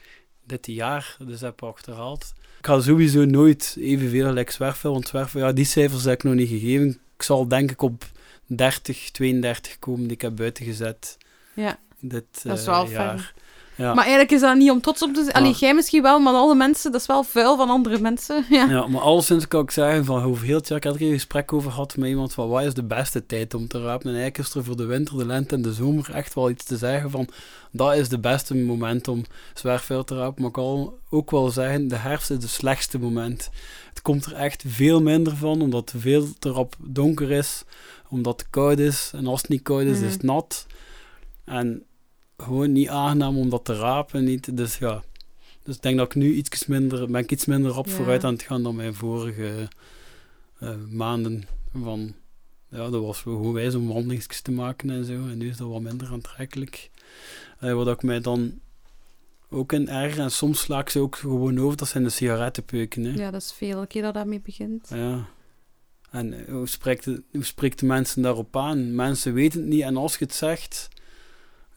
dit jaar dus heb achterhaald. Ik ga sowieso nooit evenveel gelijk zwerfvuil, want ja, die cijfers heb ik nog niet gegeven. Ik zal denk ik op 30, 32 komen die ik heb buiten gezet Ja, dit Dat is eh, wel jaar. fijn. Ja. Maar eigenlijk is dat niet om trots op te zijn. Allee, Maar- jij misschien wel, maar alle mensen, dat is wel vuil van andere mensen. Ja. Ja, maar alleszins kan ik zeggen, van het jaar, ik had er een gesprek over gehad met iemand van wat is de beste tijd om te rapen. En eigenlijk is er voor de winter, de lente en de zomer echt wel iets te zeggen van dat is de beste moment om zwerfvuil te rapen. Maar ik kan ook wel zeggen, de herfst is het slechtste moment. Het komt er echt veel minder van, omdat het veel te rap donker is, omdat het koud is. En als het niet koud is, is het nat. En gewoon niet aangenaam om dat te rapen. Niet, dus ja, dus ik denk dat ik nu iets minder, ben ik iets minder op Ja. vooruit aan het gaan dan mijn vorige eh, maanden. Van, ja, dat was gewoon wijs om wandelingjes te maken en zo. En nu is dat wat minder aantrekkelijk. Eh, wat ik mij dan ook in erger, en soms sla ik ze ook gewoon over, dat zijn de sigarettenpeuken. Hè. ja, dat is veel keer dat daarmee begint. Ja. En eh, hoe spreekt, de, hoe spreekt de mensen daarop aan? Mensen weten het niet en als je het zegt,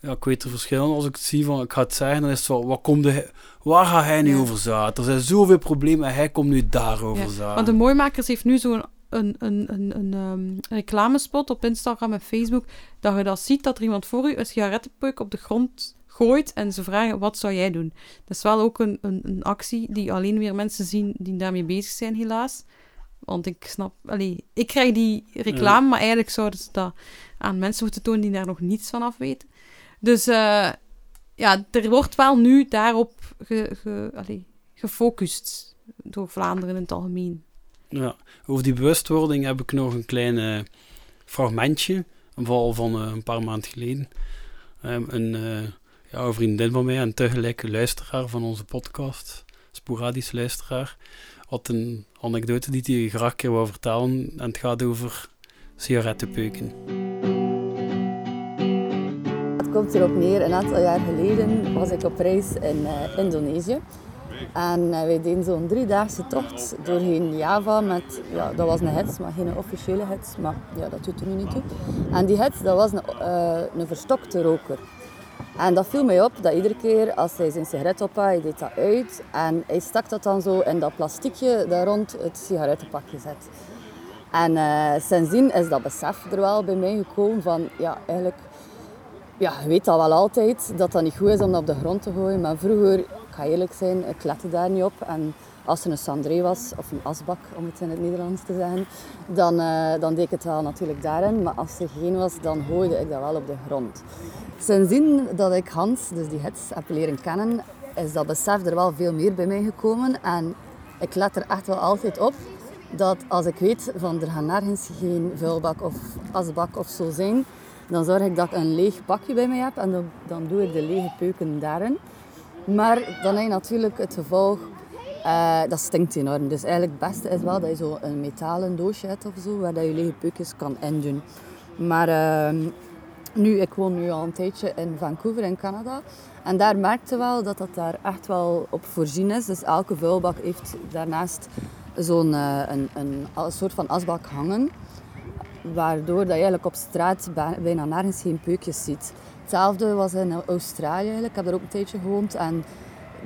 ja, ik weet er verschillen. Als ik het zie van ik ga het zeggen, dan is het wel, wat komt de, waar gaat hij nu Ja. over zaten? Er zijn zoveel problemen en hij komt nu daarover Ja, zaten. Want de Mooimakers heeft nu zo'n een, een, een, een, ehm, reclamespot op Instagram en Facebook, dat je dat ziet, dat er iemand voor u een sigarettenpeuk op de grond gooit en ze vragen, wat zou jij doen? Dat is wel ook een, een, een actie die alleen weer mensen zien die daarmee bezig zijn, helaas. Want ik snap, allee, ik krijg die reclame, maar eigenlijk zouden ze dat aan mensen moeten tonen die daar nog niets van af weten. Dus eh, ja, er wordt wel nu daarop ge, gefocust door Vlaanderen in het algemeen. Ja, over die bewustwording heb ik nog een klein eh, fragmentje, een val van eh, een paar maanden geleden. Ehm, een, ja, een vriendin van mij en tegelijk luisteraar van onze podcast, sporadisch luisteraar, had een anekdote die hij graag keer wou vertellen. En het gaat over sigarettenpeuken. Het komt erop neer, een aantal jaar geleden was ik op reis in eh, Indonesië. En eh, wij deden zo'n driedaagse tocht doorheen Java met, ja, dat was een hits, maar geen officiële hits, maar ja, dat doet er nu niet toe. En die hits, dat was een, eh, een verstokte roker. En dat viel mij op, dat iedere keer als hij zijn sigaret ophad, hij deed dat uit en hij stak dat dan zo in dat plastiekje dat rond het sigarettenpakje zet. En eh, sindsdien is dat besef er wel bij mij gekomen van, ja, eigenlijk ja, weet dat wel altijd, dat dat niet goed is om dat op de grond te gooien. Maar vroeger, ik ga eerlijk zijn, ik lette daar niet op. En als er een cendré was, of een asbak om het in het Nederlands te zeggen, dan, eh, dan deed ik het wel natuurlijk daarin. Maar als er geen was, dan gooide ik dat wel op de grond. Sindsdien dat ik Hans, dus die hits, heb leren kennen, is dat besef er wel veel meer bij mij gekomen. En ik let er echt wel altijd op dat als ik weet van er gaan nergens geen vuilbak of asbak of zo zijn, dan zorg ik dat ik een leeg bakje bij mij heb en dan, dan doe ik de lege peuken daarin. Maar dan heb je natuurlijk het gevolg, eh, dat stinkt enorm. Dus eigenlijk het beste is wel dat je zo een metalen doosje hebt of zo, waar dat je lege peukjes kan indoen. Maar ehm, nu, ik woon nu al een tijdje in Vancouver in Canada. En daar merkte wel dat dat daar echt wel op voorzien is. Dus elke vuilbak heeft daarnaast zo'n eh, een, een, een soort van asbak hangen. Waardoor dat je eigenlijk op straat bijna nergens geen peukjes ziet. Hetzelfde was in Australië eigenlijk. Ik heb daar ook een tijdje gewoond. En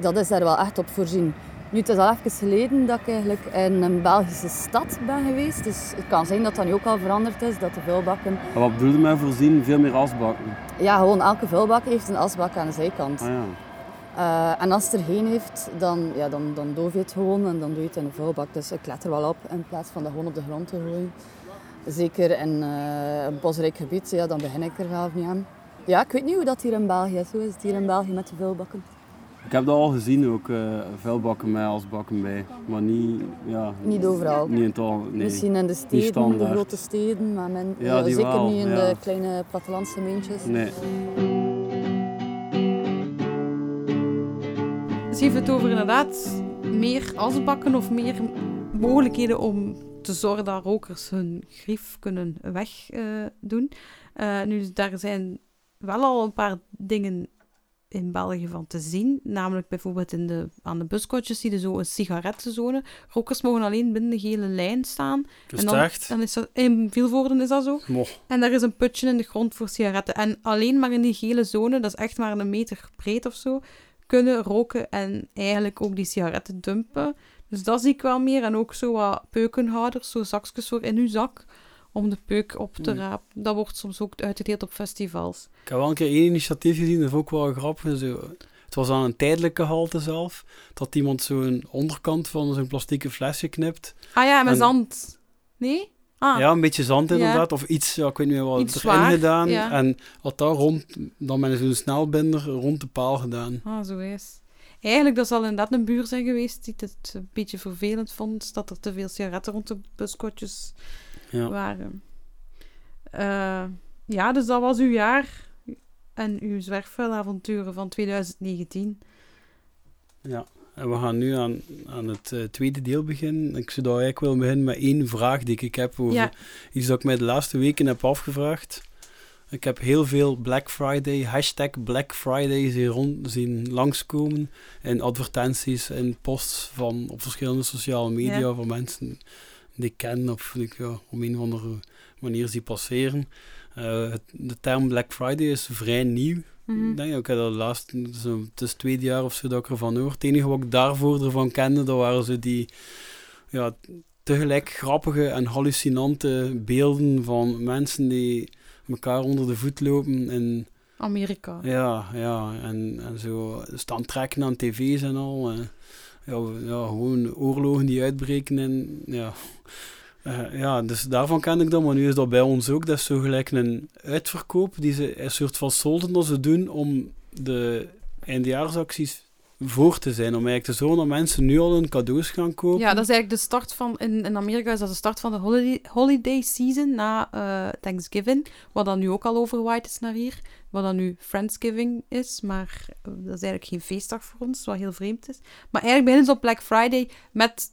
dat is daar wel echt op voorzien. Nu, het is al even geleden dat ik eigenlijk in een Belgische stad ben geweest. Dus het kan zijn dat dat nu ook al veranderd is. Dat de vuilbakken... En wat bedoelde men voorzien? Veel meer asbakken. Ja, gewoon elke vuilbak heeft een asbak aan de zijkant. Ah ja. Eh, en als het er geen heeft, dan, ja, dan, dan doof je het gewoon en dan doe je het in een vuilbak. Dus ik let er wel op in plaats van dat gewoon op de grond te gooien. Zeker in eh, een bosrijk gebied, ja, dan begin ik er zelf niet aan. Ja, ik weet niet hoe dat hier in België is. Hoe is het hier in België met de vuilbakken? Ik heb dat al gezien ook, eh vuilbakken met asbakken bij. Maar niet, ja, Niet overal. niet in. Nee. Misschien in de steden, de grote steden, maar men, Ja, ja, die zeker wel, niet in ja. de kleine plattelandsgemeentjes. Nee. Dus heeft het over inderdaad meer asbakken of meer mogelijkheden om te zorgen dat rokers hun grief kunnen wegdoen. Eh nu, daar zijn wel al een paar dingen in België van te zien. Namelijk bijvoorbeeld in de, aan de buskotjes zie je zo een sigarettenzone. Rokers mogen alleen binnen de gele lijn staan. Is en dan, echt? dan is dat, in Vilvoorden is dat zo. En daar is een putje in de grond voor sigaretten. En alleen maar in die gele zone, dat is echt maar een meter breed of zo, kunnen roken en eigenlijk ook die sigaretten dumpen. Dus dat zie ik wel meer. En ook zo wat peukenhouders, zo zakjes voor in uw zak, om de peuk op te Hmm. rapen. Dat wordt soms ook uitgedeeld op festivals. Ik heb wel een keer één initiatief gezien, dat is ook wel grappig. Zo, Het was aan een tijdelijke halte zelf. Dat iemand zo'n onderkant van zo'n plastieke flesje knipt. Ah ja, met En- zand. Nee? Ah, Ja, een beetje zand Ja. inderdaad. Of iets, ja, ik weet niet meer wat Iets erin zwaar, gedaan. ja. En had daar rond, dan met zo'n snelbinder rond de paal gedaan. Ah, zo is. Eigenlijk, dat zal inderdaad een buur zijn geweest die het een beetje vervelend vond dat er te veel sigaretten rond de buskotjes Ja. waren. Eh, ja, dus dat was uw jaar en uw zwerfvuilavonturen van 2019. Ja, en we gaan nu aan, aan het eh, tweede deel beginnen. Ik zou daar eigenlijk willen beginnen met één vraag die ik heb over Ja. iets dat ik mij de laatste weken heb afgevraagd. Ik heb heel veel Black Friday, hashtag Black Friday zien, rond, zien langskomen in advertenties en posts van, op verschillende sociale media Ja. van mensen die ik ken of die ik ja, op een of andere manier zie passeren. Eh, de term Black Friday is vrij nieuw. Mhm. Ik denk, ik heb dat laatst, zo, het is tweede jaar of zo dat ik ervan hoor. Het enige wat ik daarvoor ervan kende, dat waren zo die ja, tegelijk grappige en hallucinante beelden van mensen die elkaar onder de voet lopen en Amerika. ja, ja en, en zo staan trekken aan tv's en al. eh. ja, ja, gewoon oorlogen die uitbreken en ja. Eh, ja, dus daarvan ken ik dat, maar nu is dat bij ons ook. Dat is zo gelijk een uitverkoop, die ze een soort van solden dat ze doen om de eindejaarsacties voor te zijn. Om eigenlijk te zorgen dat mensen nu al hun cadeaus gaan kopen. Ja, dat is eigenlijk de start van... In, in Amerika is dat de start van de holiday, holiday season na eh, Thanksgiving. Wat dan nu ook al overwaaid is naar hier. Wat dan nu Friendsgiving is. Maar eh, dat is eigenlijk geen feestdag voor ons, wat heel vreemd is. Maar eigenlijk beginnen ze op Black Friday met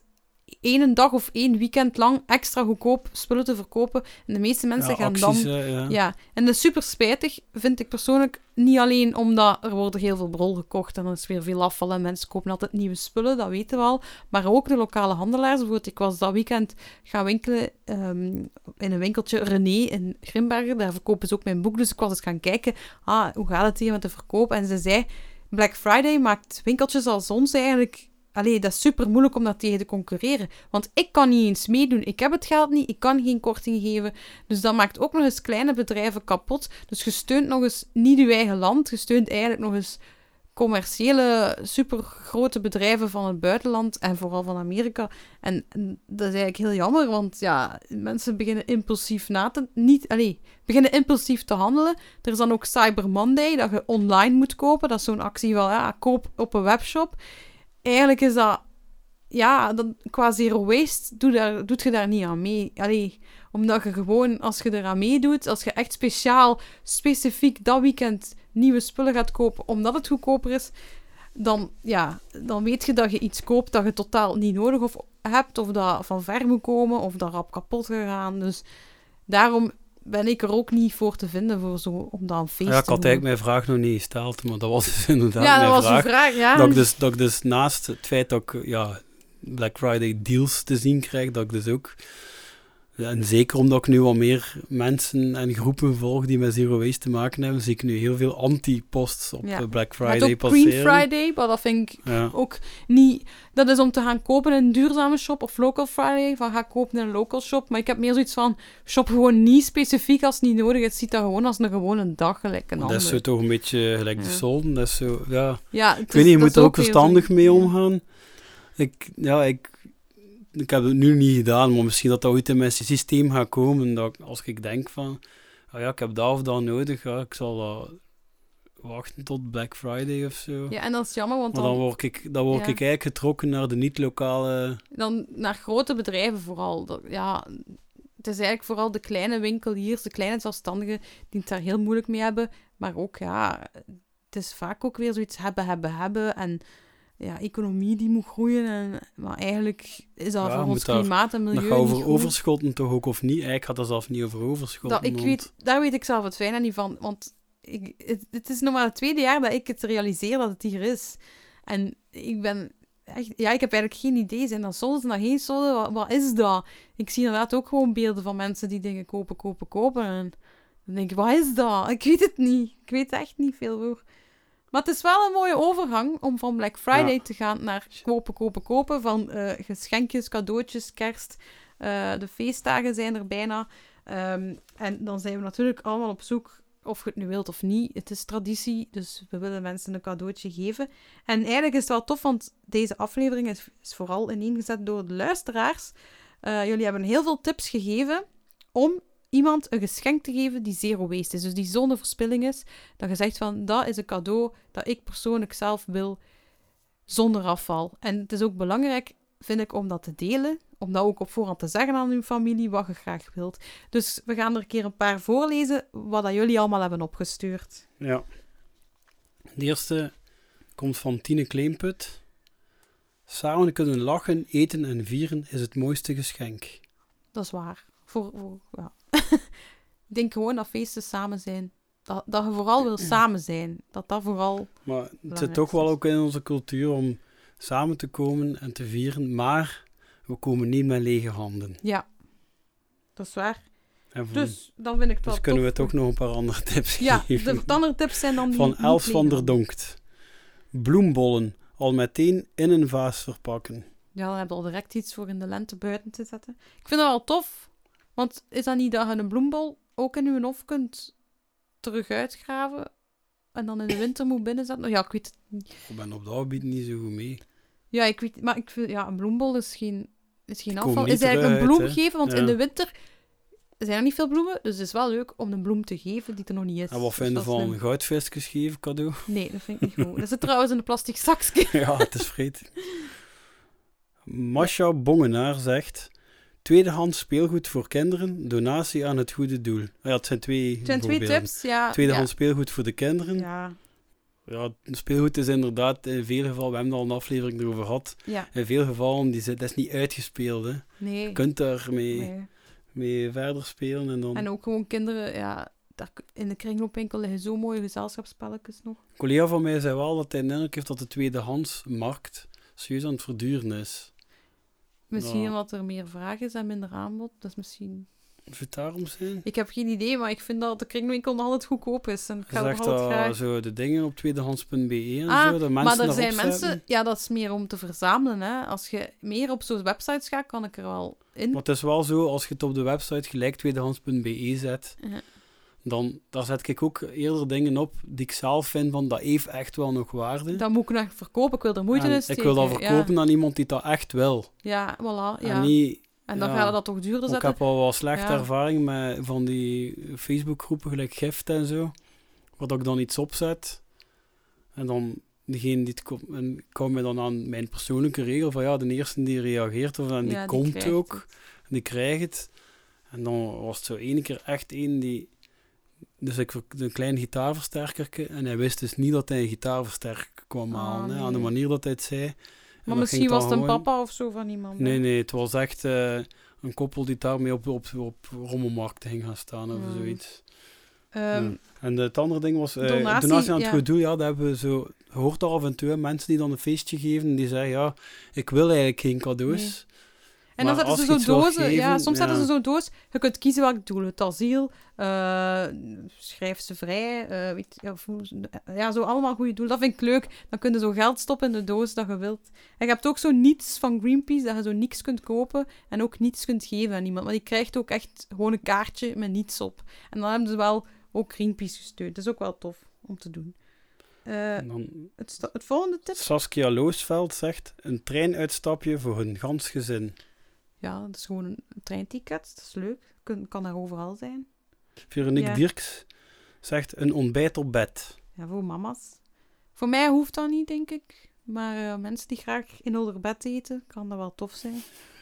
één dag of één weekend lang extra goedkoop spullen te verkopen. En de meeste mensen Ja, gaan acties, dan... hè, ja. Ja, en dat is super spijtig, vind ik persoonlijk. Niet alleen omdat er wordt heel veel brol gekocht en er is weer veel afval en mensen kopen altijd nieuwe spullen, dat weten we al. Maar ook de lokale handelaars. Bijvoorbeeld, ik was dat weekend gaan winkelen ehm, in een winkeltje René in Grimbergen. Daar verkopen ze ook mijn boek, dus ik was eens gaan kijken. Ah, hoe gaat het hier met de verkoop? En ze zei, Black Friday maakt winkeltjes als ons eigenlijk... Allee, dat is super moeilijk om dat tegen te concurreren. Want ik kan niet eens meedoen. Ik heb het geld niet, ik kan geen korting geven. Dus dat maakt ook nog eens kleine bedrijven kapot. Dus je steunt nog eens niet je eigen land. Je steunt eigenlijk nog eens commerciële, supergrote bedrijven van het buitenland en vooral van Amerika. En, dat is eigenlijk heel jammer, want ja, mensen beginnen impulsief na te... Niet, allee, beginnen impulsief te handelen. Er is dan ook Cyber Monday, dat je online moet kopen. Dat is zo'n actie van, ja, koop op een webshop. Eigenlijk is dat... Ja, dan, qua zero waste doe daar, doet je daar niet aan mee. Allee, omdat je gewoon, als je eraan meedoet, als je echt speciaal, specifiek dat weekend nieuwe spullen gaat kopen, omdat het goedkoper is, dan, ja, dan weet je dat je iets koopt dat je totaal niet nodig of hebt, of dat van ver moet komen, of dat rap kapot gegaan. Dus daarom ben ik er ook niet voor te vinden voor zo, om dat een feest Ja, ik te had eigenlijk mijn vraag nog niet gesteld, maar dat was dus inderdaad Ja, dat mijn was vraag. een vraag, ja. Dat ik, dus, dat ik dus naast het feit dat ik ja, Black Friday deals te zien krijg, dat ik dus ook... En zeker omdat ik nu wat meer mensen en groepen volg die met Zero Waste te maken hebben, zie ik nu heel veel anti-posts op Ja. eh, Black Friday ook Green. Friday, maar dat vind ik Ja. ook niet... Dat is om te gaan kopen in een duurzame shop of local Friday, van ga kopen in een local shop. Maar ik heb meer zoiets van, shop gewoon niet specifiek als het niet nodig is. Ziet dat gewoon als een gewone dag, gelijk een Dat ander. is zo toch een beetje gelijk de Ja. Dat is zo, ja. Ja, het Ik weet niet, je moet er ook verstandig mee omgaan. Ik, ja, ik, ik heb het nu niet gedaan, maar misschien dat dat ooit in mijn systeem gaat komen. Dat ik- als ik denk van, ah ja, ik heb dat of dat nodig, ja, ik zal dat wachten tot Black Friday of zo. Ja, en dat is jammer, want dan dan, word ik, dan word Ja. ik eigenlijk getrokken naar de niet-lokale... dan naar grote bedrijven vooral. Dat, ja, het is eigenlijk vooral de kleine winkeliers, de kleine zelfstandigen, die het daar heel moeilijk mee hebben. Maar ook, ja, het is vaak ook weer zoiets hebben, hebben, hebben. En ja, economie die moet groeien. En, maar eigenlijk is dat Ja, voor ons klimaat en milieu Dat gaat over overschotten toch ook, of niet? Eigenlijk gaat dat zelf niet over overschotten. Dat, ik weet, daar weet ik zelf het fijne niet van. Want ik, het, het is nog maar het tweede jaar dat ik het realiseer dat het hier is. En ik ben echt... Ja, ik heb eigenlijk geen idee. Zijn dat zonnen, zijn dat geen zonnen? Wat, wat is dat? Ik zie inderdaad ook gewoon beelden van mensen die dingen kopen, kopen, kopen. En dan denk ik, wat is dat? Ik weet het niet. Ik weet echt niet veel voor. Maar het is wel een mooie overgang om van Black Friday Ja. te gaan naar kopen, kopen, kopen. Van eh, geschenkjes, cadeautjes, kerst. Eh, de feestdagen zijn er bijna. Ehm, en dan zijn we natuurlijk allemaal op zoek of je het nu wilt of niet. Het is traditie, dus we willen mensen een cadeautje geven. En eigenlijk is het wel tof, want deze aflevering is, is vooral ineengezet door de luisteraars. Eh, jullie hebben heel veel tips gegeven om iemand een geschenk te geven die zero waste is. Dus die zonder verspilling is. Dat je zegt van, dat is een cadeau dat ik persoonlijk zelf wil zonder afval. En het is ook belangrijk, vind ik, om dat te delen. Om dat ook op voorhand te zeggen aan uw familie, wat je graag wilt. Dus we gaan er een keer een paar voorlezen, wat dat jullie allemaal hebben opgestuurd. Ja. De eerste komt van Tine Kleemput. Samen kunnen lachen, eten en vieren is het mooiste geschenk. Dat is waar. Voor, voor, ja. ik denk gewoon dat feesten samen zijn. Dat, dat je vooral wil samen zijn. Dat dat vooral... Maar het zit toch wel ook in onze cultuur om samen te komen en te vieren, maar we komen niet met lege handen. Ja, dat is waar. Van- Dus dan vind ik het wel dus kunnen we toch nog een paar andere tips Ja, geven. de, de andere tips zijn dan die Van Els van der Donkt. Bloembollen al meteen in een vaas verpakken. Ja, dan heb je al direct iets voor in de lente buiten te zetten. Ik vind dat wel tof. Want is dat niet dat je een bloembol ook in je hof kunt terug uitgraven en dan in de winter moet binnenzetten? Ja, ik weet het niet. Ik ben op dat gebied niet zo goed mee. Ja, ik weet, maar ik vind, ja, een bloembol is geen, is geen afval. Is eigenlijk een bloem hè? geven, want Ja. in de winter zijn er niet veel bloemen. Dus het is wel leuk om een bloem te geven die er nog niet is. En wat Dus dat is van goudvisjes geven cadeau? Nee, dat vind ik niet goed. Dat zit trouwens in een plastic zakje. ja, het is vreed. Masha Bongenaar zegt... Tweedehands speelgoed voor kinderen, donatie aan het goede doel. Ja, het zijn twee Het zijn twee tips, ja. Tweedehands speelgoed voor de kinderen. Ja, Ja, speelgoed is inderdaad in veel gevallen, we hebben er al een aflevering erover gehad, ja, in veel gevallen, die, dat is niet uitgespeeld. Hè. nee. Je kunt daarmee nee. mee verder spelen en dan... En ook gewoon kinderen, ja, daar, in de kringloopwinkel liggen zo mooie gezelschapsspelletjes nog. Een collega van mij zei wel dat hij de indruk heeft dat de tweedehandsmarkt serieus aan het verduren is. Misschien Ja. omdat er meer vraag is en minder aanbod. Dat is misschien... Of het daarom zijn? Ik heb geen idee, maar ik vind dat de kringloopwinkel nog altijd goedkoop is. En ik ga zegt dat graag... zo de dingen op tweedehands.be en Ah, zo, dat mensen maar er zijn zetten. mensen... Ja, dat is meer om te verzamelen, hè. Als je meer op zo'n websites gaat, kan ik er wel in. Maar het is wel zo, als je het op de website gelijk tweedehands.be zet, Ja. Dan daar zet ik ook eerder dingen op die ik zelf vind van dat heeft echt wel nog waarde. Dat moet ik nog verkopen. Ik wil er moeite in ik steken. wil dat ja. verkopen aan iemand die dat echt wil. Ja, voilà. Ja. En niet... En dan ja. dat toch duurder Ik zetten. heb al wel slechte Ja. ervaring met van die Facebookgroepen, gelijk Gift en zo, waar dat ik dan iets opzet. En dan degene die het komt, en ik hou me dan aan mijn persoonlijke regel van ja, de eerste die reageert of dan die Ja, die komt ook, het. en die krijgt het. En dan was het zo ene keer echt één die... Dus ik een klein gitaarversterker en hij wist dus niet dat hij een gitaarversterker kwam Ah, halen, nee. aan de manier dat hij het zei. Maar misschien was het een gewoon- papa of zo van iemand. Nee, nee, het was echt eh, een koppel die daarmee op, op, op rommelmarkten ging gaan staan of Hmm. zoiets. Ehm, Ja. En het andere ding was eh, Donatie, donatie, aan het ja. goed doel. Ja, dat hebben we zo gehoord al af en toe. Mensen die dan een feestje geven, die zeggen ja, ik wil eigenlijk geen cadeaus. En dan zetten ze zo'n dozen. ja, soms zetten ze zo'n doos. Je kunt kiezen welk doel. Het asiel, eh, schrijf ze vrij. eh, weet, ja, ja, zo allemaal goede doelen. Dat vind ik leuk. Dan kun je zo geld stoppen in de doos dat je wilt. En je hebt ook zo niets van Greenpeace, dat je zo niets kunt kopen en ook niets kunt geven aan iemand. Maar die krijgt ook echt gewoon een kaartje met niets op. En dan hebben ze wel ook Greenpeace gesteund. Dat is ook wel tof om te doen. Eh, dan het, het volgende tip. Saskia Loosveld zegt een treinuitstapje voor hun gans gezin. Ja, dat is gewoon een treinticket. Dat is leuk. Kun, kan daar overal zijn. Veronique Ja. Dierks zegt een ontbijt op bed. Ja, voor mama's. Voor mij hoeft dat niet, denk ik. Maar eh, mensen die graag in hun bed eten, kan dat wel tof zijn.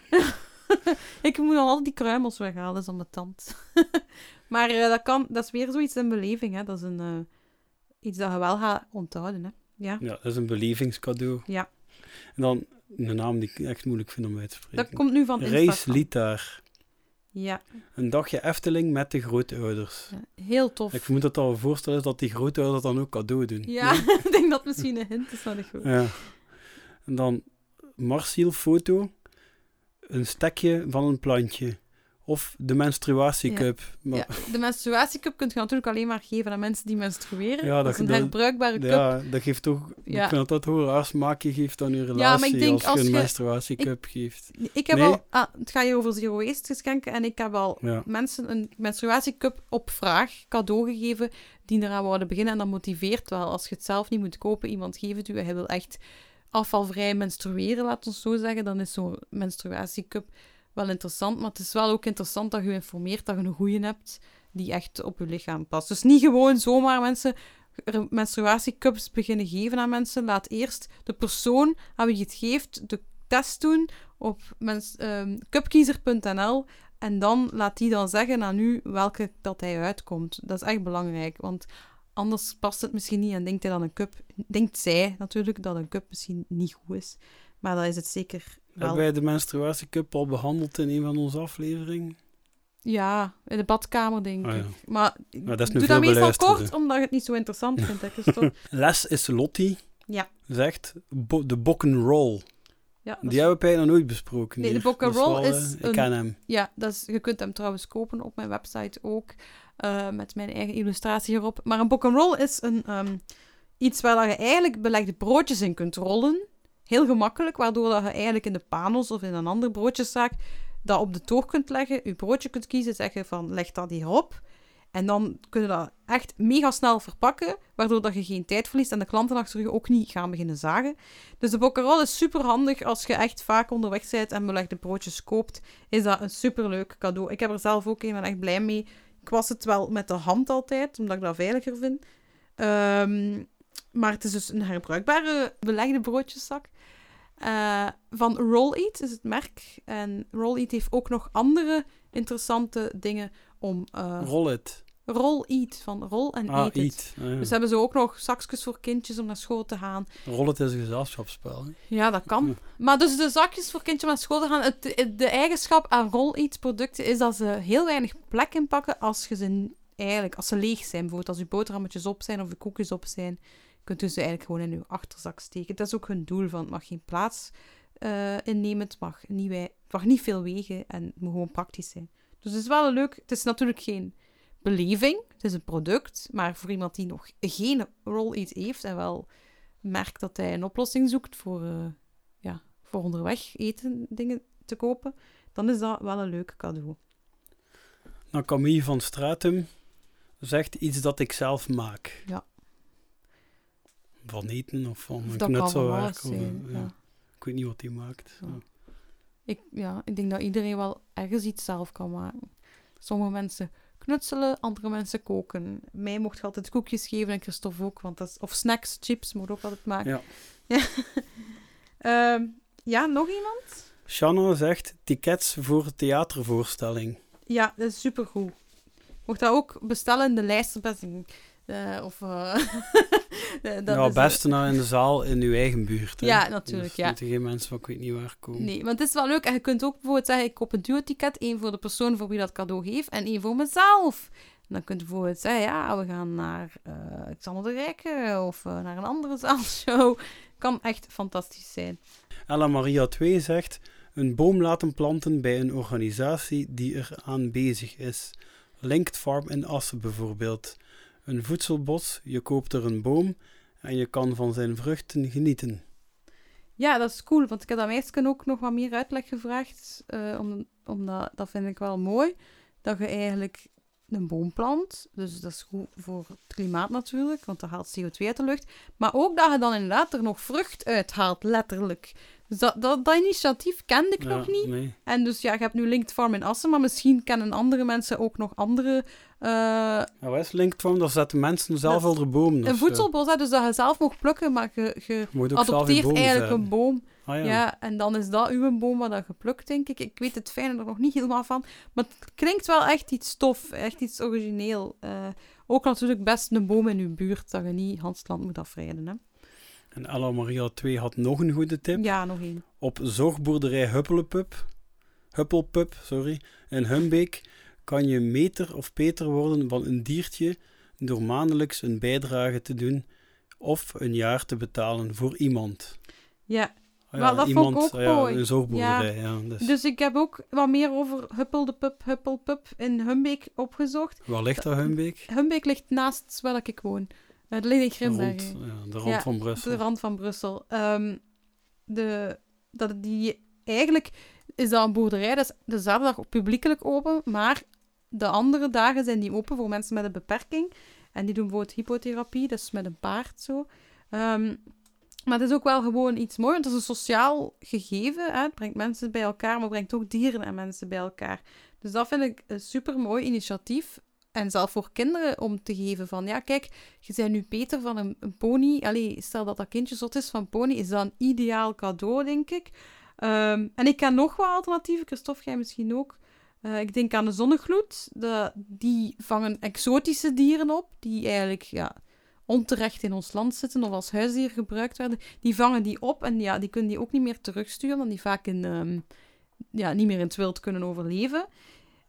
ik moet al die kruimels weghalen, dat is aan mijn tand. maar eh, dat, kan, dat is weer zoiets in beleving. Hè. Dat is een, eh, iets dat je wel gaat onthouden. Hè. Ja. Ja, dat is een belevingscadeau. Ja. En dan een naam die ik echt moeilijk vind om uit te spreken. Dat komt nu van Instagram. Litaar. Ja, Een dagje Efteling met de grootouders. ja, heel tof. Ik vermoed dat dat een voorstel is dat die grootouders dan ook cadeau doen. Ja, ik denk dat misschien een hint is naar de groep. Ja. En dan Marciel foto. Een stekje van een plantje. Of de menstruatiecup. Maar, Ja, de menstruatiecup kun je natuurlijk alleen maar geven aan mensen die menstrueren. Ja, dat, is een dat- herbruikbare cup. ja, dat geeft toch... Ja. Ik vind dat dat hoger smaakje geeft dan je relatie Ja, maar ik denk als je als een je- menstruatiecup geeft. Ik heb Nee. al... Ah, het gaat hier over zero waste geschenken. En ik heb al mensen een menstruatiecup op vraag cadeau gegeven die eraan wouden beginnen. En dat motiveert wel. Als je het zelf niet moet kopen, iemand geeft het u en hij wil echt afvalvrij menstrueren, laat ons zo zeggen, dan is zo'n menstruatiecup wel interessant. Maar het is wel ook interessant dat je informeert dat je een goeie hebt die echt op je lichaam past. Dus niet gewoon zomaar mensen menstruatiecups beginnen geven aan mensen. Laat eerst de persoon aan wie je het geeft de test doen op mens, ehm, cupkiezer.nl en dan laat die dan zeggen aan u welke dat hij uitkomt. Dat is echt belangrijk, want anders past het misschien niet en denkt hij dat een cup... Denkt zij natuurlijk dat een cup misschien niet goed is. Maar dat is het zeker wel. Hebben wij de menstruatiecup al behandeld in een van onze afleveringen? Ja, in de badkamer denk Ah, ja. ik. Maar Maar dat is nu doe dat meestal kort, omdat je het niet zo interessant vindt, hè, Christophe? Les is Lottie, Ja. zegt bo- de Bokkenroll. Ja, Die is- hebben wij nog nooit besproken. Nee, de. Bokkenroll wel, is eh, Ik een- ken hem. Ja, dat is, je kunt hem trouwens kopen op mijn website ook. eh, met mijn eigen illustratie erop. Maar een roll is een, ehm, iets waar je eigenlijk belegde broodjes in kunt rollen. Heel gemakkelijk, waardoor dat je eigenlijk in de panos of in een andere broodjeszaak dat op de toog kunt leggen. Je broodje kunt kiezen, zeggen van leg dat hierop. En dan kun je dat echt mega snel verpakken, waardoor dat je geen tijd verliest en de klanten achter je ook niet gaan beginnen zagen. Dus de bokkerol is super handig als je echt vaak onderweg bent en belegde broodjes koopt. Is dat een superleuk cadeau. Ik heb er zelf ook een, ben echt blij mee. Ik was het wel met de hand altijd, omdat ik dat veiliger vind. Ehm, maar het is dus een herbruikbare belegde broodjeszak. Eh, van Roll Eat is het merk. En Roll Eat heeft ook nog andere interessante dingen om... eh, Roll it. Roll Eat, van Roll en Ah, Eat It. eat. Ah, ja. Dus hebben ze ook nog zakjes voor kindjes om naar school te gaan. Roll it is een gezelschapsspel. hè. Ja, dat kan. Maar dus de zakjes voor kindjes om naar school te gaan. Het, de eigenschap aan Roll Eat producten is dat ze heel weinig plek inpakken als je ze eigenlijk, als ze leeg zijn. Bijvoorbeeld als je boterhammetjes op zijn of je koekjes op zijn, kunt u ze eigenlijk gewoon in uw achterzak steken. Dat is ook hun doel van het mag geen plaats eh, innemen, het mag, niet wij, het mag niet veel wegen en het moet gewoon praktisch zijn. Dus het is wel een leuk, het is natuurlijk geen beleving, het is een product, maar voor iemand die nog geen Roll Eat heeft en wel merkt dat hij een oplossing zoekt voor, eh, ja, voor onderweg eten dingen te kopen, dan is dat wel een leuk cadeau. Nou, Camille van Stratum zegt iets dat ik zelf maak. Ja. Van eten of van Of knutselwerk. of, ja. Ik weet niet wat hij maakt. Ik, ja, ik denk dat iedereen wel ergens iets zelf kan maken. Sommige mensen knutselen, andere mensen koken. Mij mocht je altijd koekjes geven en Christophe ook, want dat is, of snacks, chips, moet ook altijd maken. Ja. Ja, Ehm, ja nog iemand? Shanna zegt tickets voor theatervoorstelling. Ja, dat is supergoed. Mocht dat ook bestellen in de lijstenbestingen. Eh of... eh, dat is, best naar in de zaal in uw eigen buurt. Hè. Ja, natuurlijk, Dus ja. moeten geen mensen van ik weet niet waar komen. Nee, want het is wel leuk. En je kunt ook bijvoorbeeld zeggen, ik koop een duo-ticket. één voor de persoon voor wie dat cadeau geeft en één voor mezelf. En dan kun je bijvoorbeeld zeggen, ja, we gaan naar eh Xander de Rijke of eh, naar een andere zaalshow. Kan echt fantastisch zijn. Ella Maria 2 zegt een boom laten planten bij een organisatie die eraan bezig is. Linked Farm in Assen bijvoorbeeld. Een voedselbos, je koopt er een boom en je kan van zijn vruchten genieten. Ja, dat is cool, want ik heb dat meisje ook nog wat meer uitleg gevraagd. eh, om, omdat, dat vind ik wel mooi. Dat je eigenlijk een boom plant. Dus dat is goed voor het klimaat natuurlijk, want dat haalt CO2 uit de lucht. Maar ook dat je dan inderdaad er nog vrucht uithaalt, letterlijk. Dus dat, dat, dat initiatief kende ik nog niet. Nee. En dus ja, je hebt nu Linked Farm in Assen, maar misschien kennen andere mensen ook nog andere... eh, Ja, wat is Linked Farm? Daar zetten mensen zelf Dat al de bomen. een zo. voedselbos, hè, dus dat je zelf mag plukken, maar je, adopteert eigenlijk een boom. Ah, ja. Ja. en dan is dat uw boom wat dat geplukt, denk ik. Ik weet het fijne er nog niet helemaal van. Maar het klinkt wel echt iets tof, echt iets origineel. Eh, ook natuurlijk best een boom in uw buurt, dat je niet Hansland moet afrijden. Hè? En Ella Maria 2 had nog een goede tip. Ja, nog één. Op zorgboerderij Huppelepup, Huppelpup sorry, in Humbeek kan je meter of peter worden van een diertje door maandelijks een bijdrage te doen of een jaar te betalen voor iemand. Ja, Ah Maar dat vond ik ook ah ja, mooi. Een zorgboerderij, ja. dus, Dus ik heb ook wat meer over Huppel de Pup, Huppel Pup in Humbeek opgezocht. Waar ligt dat, Humbeek? Humbeek ligt naast waar ik woon. In De Grimbergen. rand, ja, de rand Ja, van Brussel. De rand van Brussel. Ehm, de, dat die, eigenlijk is dat een boerderij, dat is de zaterdag publiekelijk open, maar de andere dagen zijn die open voor mensen met een beperking. En die doen bijvoorbeeld hypotherapie, dat is met een paard zo. Ehm, maar het is ook wel gewoon iets moois, want het is een sociaal gegeven. Hè? Het brengt mensen bij elkaar, maar het brengt ook dieren en mensen bij elkaar. Dus dat vind ik een super mooi initiatief. En zelf voor kinderen om te geven van, ja, kijk, je bent nu beter van een, een pony. Allee, stel dat dat kindje zot is van pony, is dat een ideaal cadeau, denk ik. Ehm, en ik ken nog wat alternatieven, Christophe, jij misschien ook. Eh, ik denk aan de zonnegloed. De, die vangen exotische dieren op, die eigenlijk ja, onterecht in ons land zitten of als huisdier gebruikt werden. Die vangen die op en ja, die kunnen die ook niet meer terugsturen, omdat die vaak in, ehm, ja, niet meer in het wild kunnen overleven.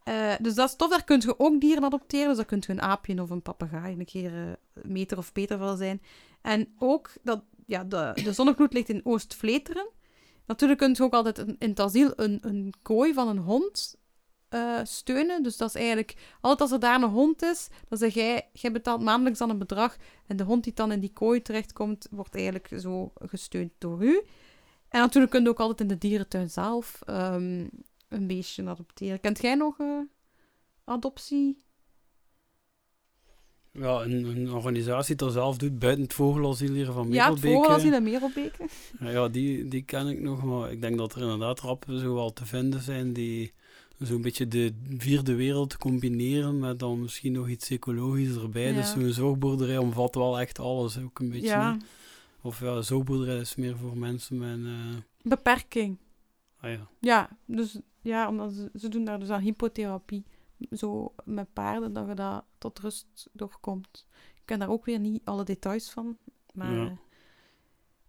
Eh, dus dat is tof, daar kun je ook dieren adopteren. Dus dat kunt je een aapje of een papegaai een keer een meter of beter wel zijn. En ook, dat, ja, de, de zonnegloed ligt in Oost-Vleteren. Natuurlijk kun je ook altijd in het asiel een, een kooi van een hond eh, steunen. Dus dat is eigenlijk, altijd als er daar een hond is, dan zeg jij, jij betaalt maandelijks dan een bedrag. En de hond die dan in die kooi terechtkomt, wordt eigenlijk zo gesteund door u. En natuurlijk kun je ook altijd in de dierentuin zelf ehm, een beestje adopteren. Kent jij nog eh, adoptie? Ja, een, een organisatie dat zelf doet, buiten het vogelasiel hier van Ja, het vogelasiel in Merelbeke. Ja, die, die ken ik nog, maar ik denk dat er inderdaad rappen zo wel te vinden zijn die zo'n beetje de vierde wereld combineren met dan misschien nog iets ecologisch erbij. Ja. Dus zo'n zorgboerderij omvat wel echt alles, ook een beetje. Ja. Of ja, zorgboerderij is meer voor mensen met... eh, beperking. ah ja, Ja, dus ja, omdat ze, ze doen daar dus aan hypotherapie. Zo met paarden, dat je dat tot rust doorkomt. Ik ken daar ook weer niet alle details van. Maar Ja.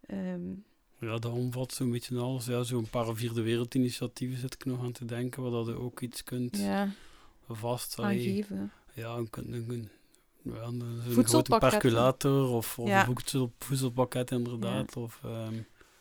ehm, ja, dat omvat zo'n beetje alles. Ja, zo'n paar vierde wereldinitiatieven zit ik nog aan te denken, waar dat je ook iets kunt ja, vast... aangeven. Ja, een, een, een, ja, een, grote percolator of, of Ja. een voedsel, voedselpakket inderdaad. Of, ehm,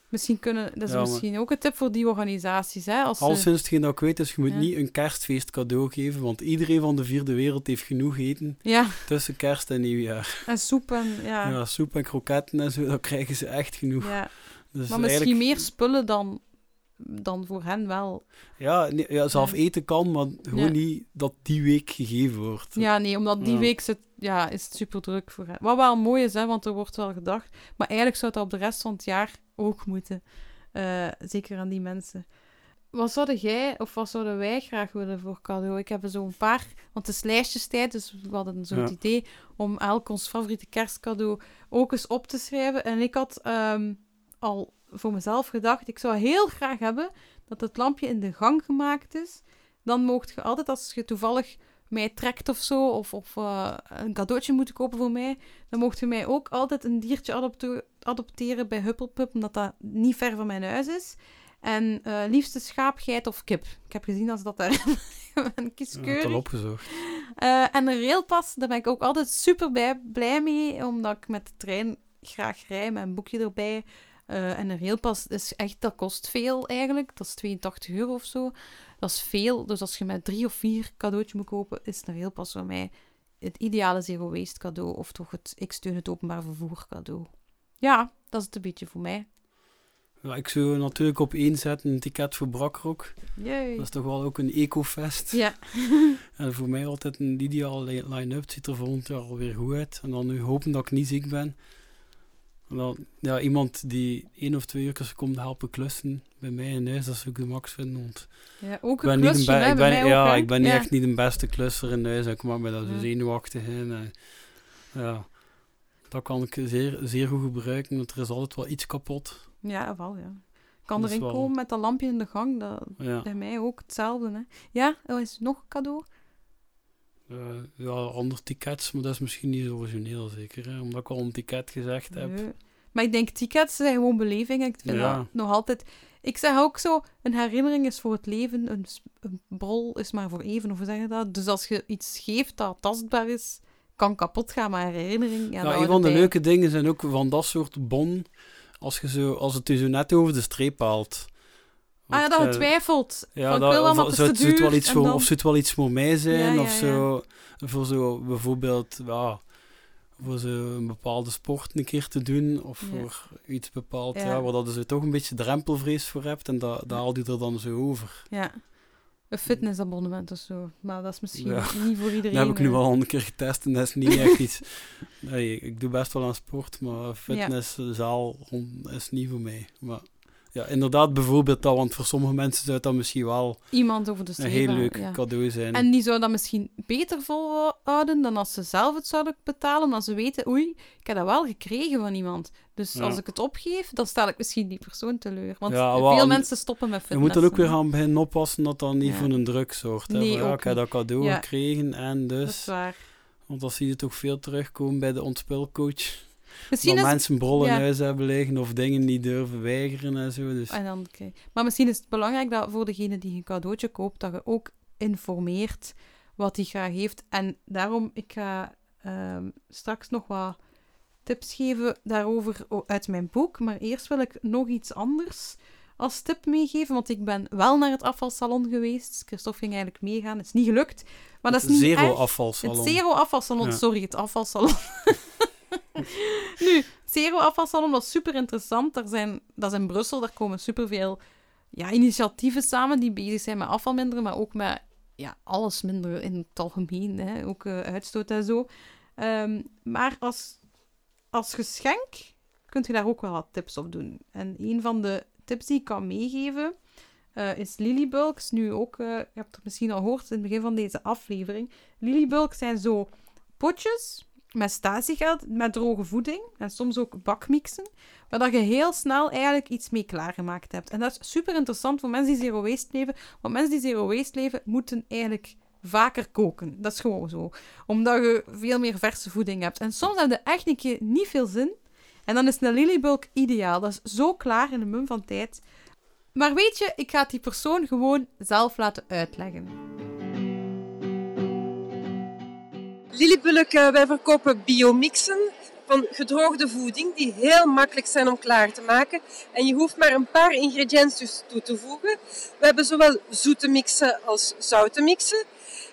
Misschien kunnen, dat is Ja, maar- misschien ook een tip voor die organisaties. Hè, als al sinds hetgeen dat ik weet is, je moet Ja. niet een kerstfeest cadeau geven, want iedereen van de vierde wereld heeft genoeg eten ja, tussen kerst en nieuwjaar. en soep en ja. Ja, soep en kroketten en zo, dat krijgen ze echt genoeg. ja. Dus Maar misschien eigenlijk- meer spullen dan, dan voor hen wel. Ja, nee, ja, zelf eten kan, maar gewoon Ja. niet dat die week gegeven wordt. Ja, nee, omdat die Ja. week zit, ja, is het super druk voor hen. Wat wel mooi is, hè, want er wordt wel gedacht. Maar eigenlijk zou dat op de rest van het jaar ook moeten. Eh, zeker aan die mensen. Wat zouden jij of wat zouden wij graag willen voor cadeau? Ik heb er zo'n paar, want het is lijstjestijd, dus we hadden zo'n Ja. idee om elk ons favoriete kerstcadeau ook eens op te schrijven. En ik had ehm, al voor mezelf gedacht, ik zou heel graag hebben dat het lampje in de gang gemaakt is. Dan moogt je altijd, als je toevallig mij trekt of zo, of, of eh, een cadeautje moet kopen voor mij, dan mocht je mij ook altijd een diertje adopte- adopteren bij Huppelpup, omdat dat niet ver van mijn huis is. En eh liefste schaap, geit of kip. Ik heb gezien dat ze dat daar een Ik heb het kieskeurig. al opgezocht. Eh, en een railpas, daar ben ik ook altijd super bij, blij mee, omdat ik met de trein graag rij met een boekje erbij. Eh, en een railpas is echt, dat kost veel eigenlijk. Dat is 82 euro of zo. Dat is veel. Dus als je met drie of vier cadeautjes moet kopen, is een railpas voor mij het ideale zero waste cadeau. Of toch het ik steun het openbaar vervoer cadeau. Ja, dat is het een beetje voor mij. Ja, ik zou natuurlijk op één zetten een ticket voor Brakrok. Dat is toch wel ook een ecofest. Ja. En voor mij altijd een ideale li- line-up. Het ziet er volgend jaar alweer goed uit. En dan nu hopen dat ik niet ziek ben. Ja, iemand die één of twee uur komt helpen klussen bij mij in huis, dat zou ik de max vinden. Want ja, ook ik ben een niet klusje, hè, ik ben, mij ja, ook, ik ben niet Ja. echt niet de beste klusser in huis. Ik maak me daar zo Ja. zenuwachtig in. En, ja, dat kan ik zeer, zeer goed gebruiken, want er is altijd wel iets kapot. Ja, wel, ja. Kan Dat is erin wel- komen met dat lampje in de gang. Dat, Bij mij ook hetzelfde, hè. Ja, er is nog een cadeau. Eh, ja andere tickets, maar dat is misschien niet zo origineel zeker. Hè? Omdat ik al een ticket gezegd heb. Nee. Maar ik denk, tickets zijn gewoon belevingen. Ik vind Ja. dat nog altijd... Ik zeg ook zo, een herinnering is voor het leven, een, bol is maar voor even, of hoe zeg je dat? Dus als je iets geeft dat tastbaar is, kan kapot gaan, maar herinnering... Ja, dat een van de leuke dingen zijn ook van dat soort bon. als, je zo, als het je zo net over de streep haalt. Ah ja, Want, dat je eh, twijfelt. Ja, van, dat, ik wil of allemaal, het is zou, te het- wel iets voor, dan- of zou het wel iets voor mij zijn? Ja, of zo, voor zo bijvoorbeeld, ja, voor zo een bepaalde sport een keer te doen, of Ja. voor iets bepaald, Ja. ja. waar dat je zo toch een beetje drempelvrees voor hebt, en dat, dat haal je er dan zo over. Ja. Een fitnessabonnement of zo. Maar dat is misschien Ja. niet voor iedereen. Dat heb ik nu eh. wel honderd keer getest en dat is niet echt iets... Nee, ik doe best wel aan sport, maar fitnesszaal is niet voor mij. Maar ja, inderdaad, bijvoorbeeld dat, want voor sommige mensen zou dat misschien wel Iemand over de een heel leuk ja. cadeau zijn. En die zou dat misschien beter volhouden dan als ze zelf het zouden betalen, omdat ze weten, oei, ik heb dat wel gekregen van iemand. Dus Ja. als ik het opgeef, dan stel ik misschien die persoon teleur. Want Ja, veel wel, mensen stoppen met Je fitness. moet dan ook weer gaan beginnen oppassen dat dat niet voor een hè. Nee, ja, ik heb dat cadeau gekregen en Dat is dus... waar. Want dan zie je toch veel terugkomen bij de ontspelcoach. Misschien dat is mensen brollen ja. huis hebben liggen of dingen niet durven weigeren en zo. Dus En dan, oké. Maar misschien is het belangrijk dat voor degene die een cadeautje koopt, dat je ook informeert wat hij graag heeft. En daarom, ik ga ehm, straks nog wat tips geven daarover uit mijn boek. Maar eerst wil ik nog iets anders als tip meegeven, want ik ben wel naar het afvalsalon geweest. Christophe ging eigenlijk meegaan, het is niet gelukt. Maar dat is niet zero erg. afvalsalon. Het Zero Afvalsalon, Ja. sorry, het afvalsalon. nu, Zero Afvalsalon was super interessant. Daar zijn, dat is in Brussel, daar komen superveel ja, initiatieven samen die bezig zijn met afval minderen, maar ook met ja, alles minderen in het algemeen, hè? ook eh, uitstoot en zo. Ehm, maar als, als geschenk kun je daar ook wel wat tips op doen. En een van de tips die ik kan meegeven eh, is Lilybulks. Nu ook, eh, je hebt het misschien al gehoord in het begin van deze aflevering. Lilybulks zijn zo potjes met statiegeld, met droge voeding en soms ook bakmixen, waar dat je heel snel eigenlijk iets mee klaargemaakt hebt. En dat is super interessant voor mensen die zero waste leven, want mensen die zero waste leven moeten eigenlijk vaker koken. Dat is gewoon zo. Omdat je veel meer verse voeding hebt. En soms heb je echt niet veel zin. En dan is een lilybulk ideaal. Dat is zo klaar in een mum van tijd. Maar weet je, ik ga die persoon gewoon zelf laten uitleggen. Lilybulk, eh, wij verkopen biomixen van gedroogde voeding die heel makkelijk zijn om klaar te maken. En je hoeft maar een paar ingrediënten toe te voegen. We hebben zowel zoete mixen als zoute mixen.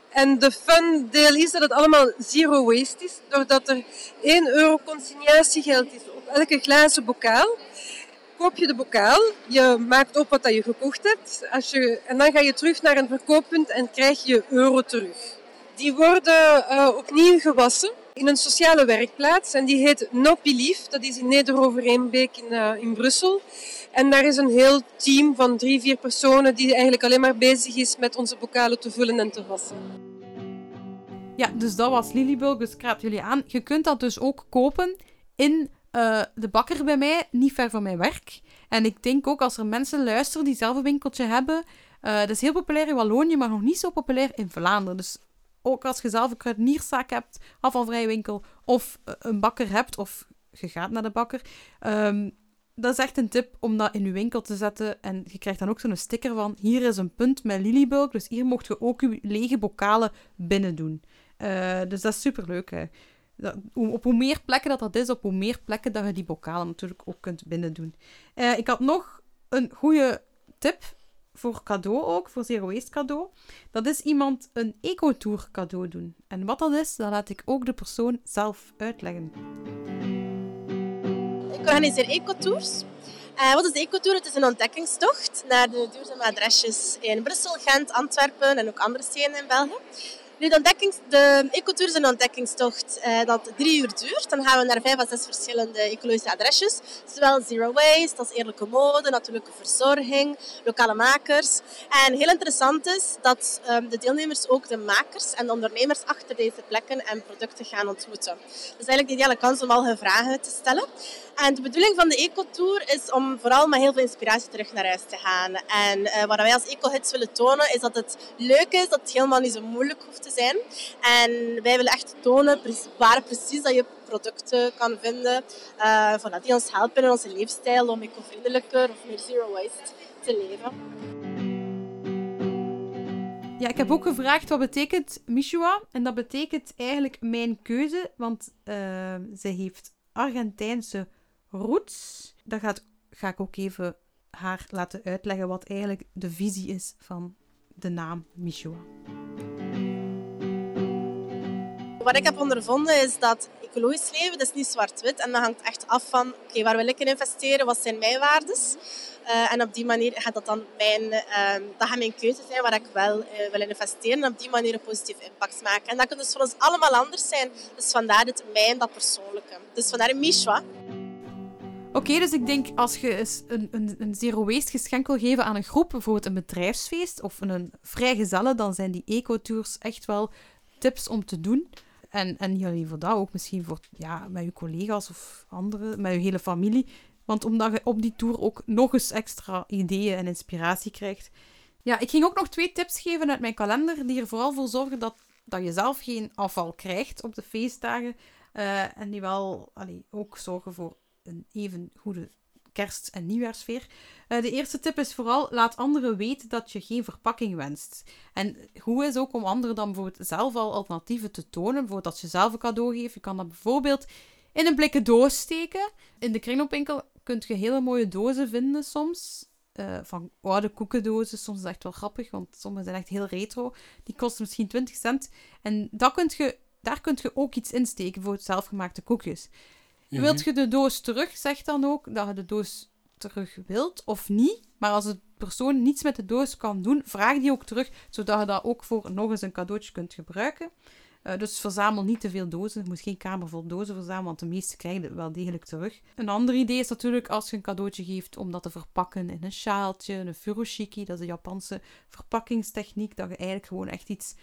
En de fun deel is dat het allemaal zero waste is, doordat er 1 euro consignatiegeld is op elke glazen bokaal. Koop je de bokaal, je maakt op wat dat je gekocht hebt als je, en dan ga je terug naar een verkooppunt en krijg je euro terug. Die worden eh, opnieuw gewassen in een sociale werkplaats en die heet Nopilief. Dat is in Nederovereenbeek in, eh, in Brussel. En daar is een heel team van drie, vier personen die eigenlijk alleen maar bezig is met onze bokalen te vullen en te wassen. Ja, dus dat was Lilybulk, dus ik raad jullie aan. Je kunt dat dus ook kopen in eh, de bakker bij mij, niet ver van mijn werk. En ik denk ook als er mensen luisteren die zelf een winkeltje hebben, eh dat is heel populair in Wallonië, maar nog niet zo populair in Vlaanderen. Dus ook als je zelf een kruidenierszaak hebt, afvalvrije winkel, of eh, een bakker hebt, of je gaat naar de bakker, ehm, dat is echt een tip om dat in je winkel te zetten. En je krijgt dan ook zo'n sticker van, hier is een punt met Lilybulk, dus hier mocht je ook je lege bokalen binnen doen. Eh, dus dat is superleuk. Hè. Dat, op hoe meer plekken dat dat is, op hoe meer plekken dat je die bokalen natuurlijk ook kunt binnen doen. Eh, ik had nog een goede tip voor cadeau ook, voor Zero Waste cadeau. Dat is iemand een ecotour cadeau doen. En wat dat is, dat laat ik ook de persoon zelf uitleggen. Ik organiseer ecotours. Eh, wat is de ecotour? Het is een ontdekkingstocht naar de duurzame adresjes in Brussel, Gent, Antwerpen en ook andere steden in België. De, ontdekkings, de ecotour is een ontdekkingstocht eh, dat drie uur duurt. Dan gaan we naar vijf à zes verschillende ecologische adresjes. Zowel zero waste als eerlijke mode, natuurlijke verzorging, lokale makers. En heel interessant is dat ehm, de deelnemers ook de makers en de ondernemers achter deze plekken en producten gaan ontmoeten. Dus eigenlijk de ideale kans om al hun vragen te stellen. En de bedoeling van de ecotour is om vooral met heel veel inspiratie terug naar huis te gaan. En eh, wat wij als eco-hits willen tonen is dat het leuk is, dat het helemaal niet zo moeilijk hoeft zijn. En wij willen echt tonen waar precies dat je producten kan vinden eh, voilà, die ons helpen in onze leefstijl om eco-vriendelijker of meer zero waste te leven. Ja, ik heb ook gevraagd wat betekent Mishua. En dat betekent eigenlijk mijn keuze, want eh, ze heeft Argentijnse Roots. Daar ga ik ook even haar laten uitleggen wat eigenlijk de visie is van de naam Michoa. Wat ik heb ondervonden is dat ecologisch leven, dat is niet zwart-wit. En dat hangt echt af van, oké, waar wil ik in investeren? Wat zijn mijn waardes? Uh, en op die manier gaat dat dan mijn, uh, dat gaat mijn keuze zijn waar ik wel uh, wil investeren. En op die manier een positieve impact maken. En dat kan dus voor ons allemaal anders zijn. Dus vandaar het mijn, dat persoonlijke. Dus vandaar Mishwa. Oké, dus ik denk als je een, een, een zero waste geschenk wil geven aan een groep, bijvoorbeeld een bedrijfsfeest of een vrijgezellen, dan zijn die ecotours echt wel tips om te doen. En, en niet alleen voor dat, ook misschien voor, ja, met je collega's of anderen, met je hele familie. Want omdat je op die tour ook nog eens extra ideeën en inspiratie krijgt. Ja, ik ging ook nog twee tips geven uit mijn kalender, die er vooral voor zorgen dat, dat je zelf geen afval krijgt op de feestdagen. Uh, en die wel allee, ook zorgen voor een even goede kerst- en nieuwjaarsfeer. Uh, de eerste tip is vooral, laat anderen weten dat je geen verpakking wenst. En goed is ook om anderen dan bijvoorbeeld zelf al alternatieven te tonen. Bijvoorbeeld als je zelf een cadeau geeft, je kan dat bijvoorbeeld in een blikken doos steken. In de kringloopwinkel kun je hele mooie dozen vinden soms. Uh, van oude koekendozen. Soms is dat echt wel grappig, want sommige zijn echt heel retro. Die kosten misschien 20 cent. En dat kunt je, daar kun je ook iets insteken voor zelfgemaakte koekjes. Mm Wilt je de doos terug, zeg dan ook dat je de doos terug wilt of niet. Maar als de persoon niets met de doos kan doen, vraag die ook terug, zodat je dat ook voor nog eens een cadeautje kunt gebruiken. Uh, dus verzamel niet te veel dozen. Je moet geen kamer vol dozen verzamelen, want de meeste krijg je wel degelijk terug. Een ander idee is natuurlijk als je een cadeautje geeft om dat te verpakken in een sjaaltje, een furoshiki, dat is een Japanse verpakkingstechniek, dat je eigenlijk gewoon echt iets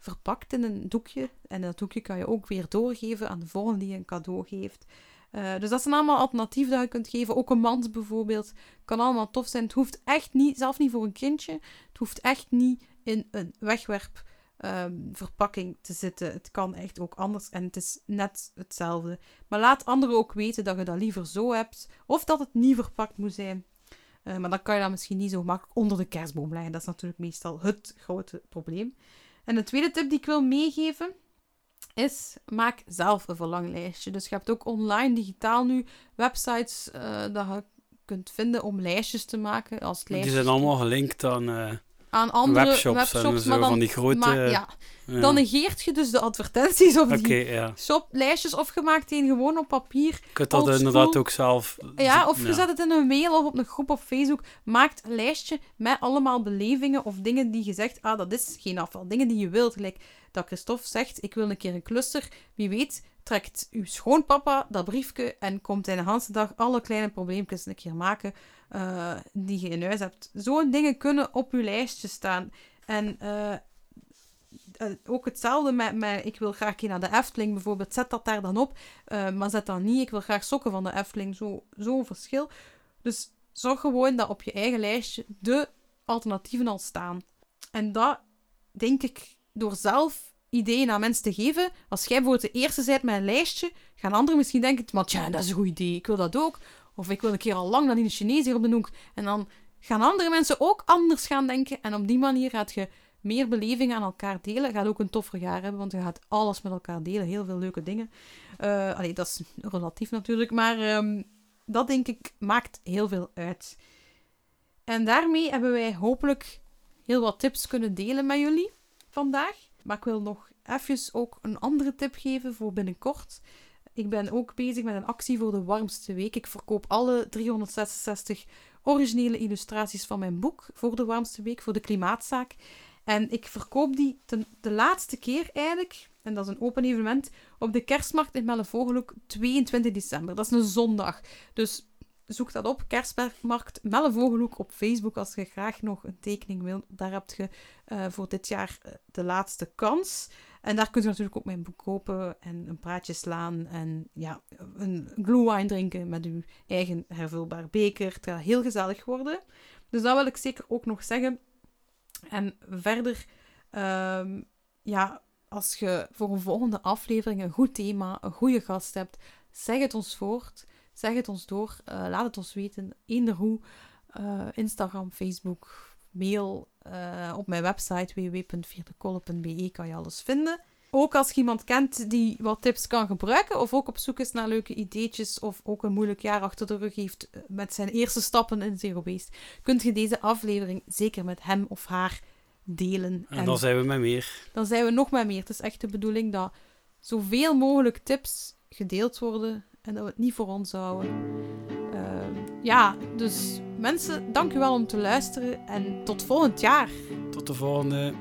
verpakt in een doekje. En dat doekje kan je ook weer doorgeven aan de volgende die je een cadeau geeft. Uh, dus dat zijn allemaal alternatieven dat je kunt geven. Ook een mand bijvoorbeeld kan allemaal tof zijn. Het hoeft echt niet, zelf niet voor een kindje, het hoeft echt niet in een wegwerp um, verpakking te zitten. Het kan echt ook anders en het is net hetzelfde. Maar laat anderen ook weten dat je dat liever zo hebt of dat het niet verpakt moet zijn. Uh, maar dan kan je dat misschien niet zo makkelijk onder de kerstboom leggen. Dat is natuurlijk meestal het grote probleem. En de tweede tip die ik wil meegeven is maak zelf een verlanglijstje. Dus je hebt ook online, digitaal nu, websites uh, dat je kunt vinden om lijstjes te maken. Als Die zijn allemaal gelinkt aan... Uh aan andere webshops, webshops en zo, van die grote... Maar, ja, Dan negeert je dus de advertenties op die ja. shoplijstjes of gemaakt één gewoon op papier. Je kunt dat inderdaad ook zelf... Ja, of je zet het in een mail of op een groep op Facebook. Maakt een lijstje met allemaal belevingen of dingen die je zegt, ah, dat is geen afval. Dingen die je wilt. Gelijk dat Christophe zegt, ik wil een keer een cluster. Wie weet trekt uw schoonpapa dat briefje en komt hij de hele dag alle kleine probleempjes een keer maken uh, die je in huis hebt. Zo'n dingen kunnen op je lijstje staan. En uh, ook hetzelfde met, met, ik wil graag naar de Efteling bijvoorbeeld, zet dat daar dan op. Maar zet dan niet, ik wil graag sokken van de Efteling. Zo'n zo verschil. Dus zorg gewoon dat op je eigen lijstje de alternatieven al staan. En dat, denk ik, door zelf ideeën aan mensen te geven. Als jij bijvoorbeeld de eerste bent met een lijstje, gaan anderen misschien denken, maar tja, dat is een goed idee, ik wil dat ook. Of ik wil een keer al lang naar die Chinees hier op de hoek. En dan gaan andere mensen ook anders gaan denken. En op die manier gaat je meer beleving aan elkaar delen. Gaat ook een toffer jaar hebben, want je gaat alles met elkaar delen. Heel veel leuke dingen. Uh, allee, dat is relatief natuurlijk, maar um, dat denk ik maakt heel veel uit. En daarmee hebben wij hopelijk heel wat tips kunnen delen met jullie vandaag. Maar ik wil nog even ook een andere tip geven voor binnenkort. Ik ben ook bezig met een actie voor de warmste week. Ik verkoop alle 366 originele illustraties van mijn boek voor de warmste week, voor de klimaatzaak. En ik verkoop die de laatste keer eigenlijk, en dat is een open evenement, op de kerstmarkt in Mellevogelhoek 22 december. Dat is een zondag. Dus zoek dat op, kerstmarkt Mellevogelhoek op Facebook als je graag nog een tekening wil. Daar heb je uh, voor dit jaar uh, de laatste kans. En daar kunt u natuurlijk ook mijn boek kopen en een praatje slaan en ja, een glühwein drinken met uw eigen hervulbaar beker. Het gaat heel gezellig worden. Dus dat wil ik zeker ook nog zeggen. En verder, um, ja, als je voor een volgende aflevering een goed thema, een goede gast hebt, zeg het ons voort. Zeg het ons door. Uh, laat het ons weten. Eender hoe. Uh, Instagram, Facebook, mail. Uh, op mijn website www.vierdekolle.be kan je alles vinden. ook als je iemand kent die wat tips kan gebruiken, of ook op zoek is naar leuke ideetjes, of ook een moeilijk jaar achter de rug heeft eh, met zijn eerste stappen in Zero Waste, kunt je deze aflevering zeker met hem of haar delen. En dan zijn we met meer. dan zijn we nog met meer. Het is echt de bedoeling dat zoveel mogelijk tips gedeeld worden en dat we het niet voor ons houden. Ja, dus mensen, dank u wel om te luisteren en tot volgend jaar. Tot de volgende.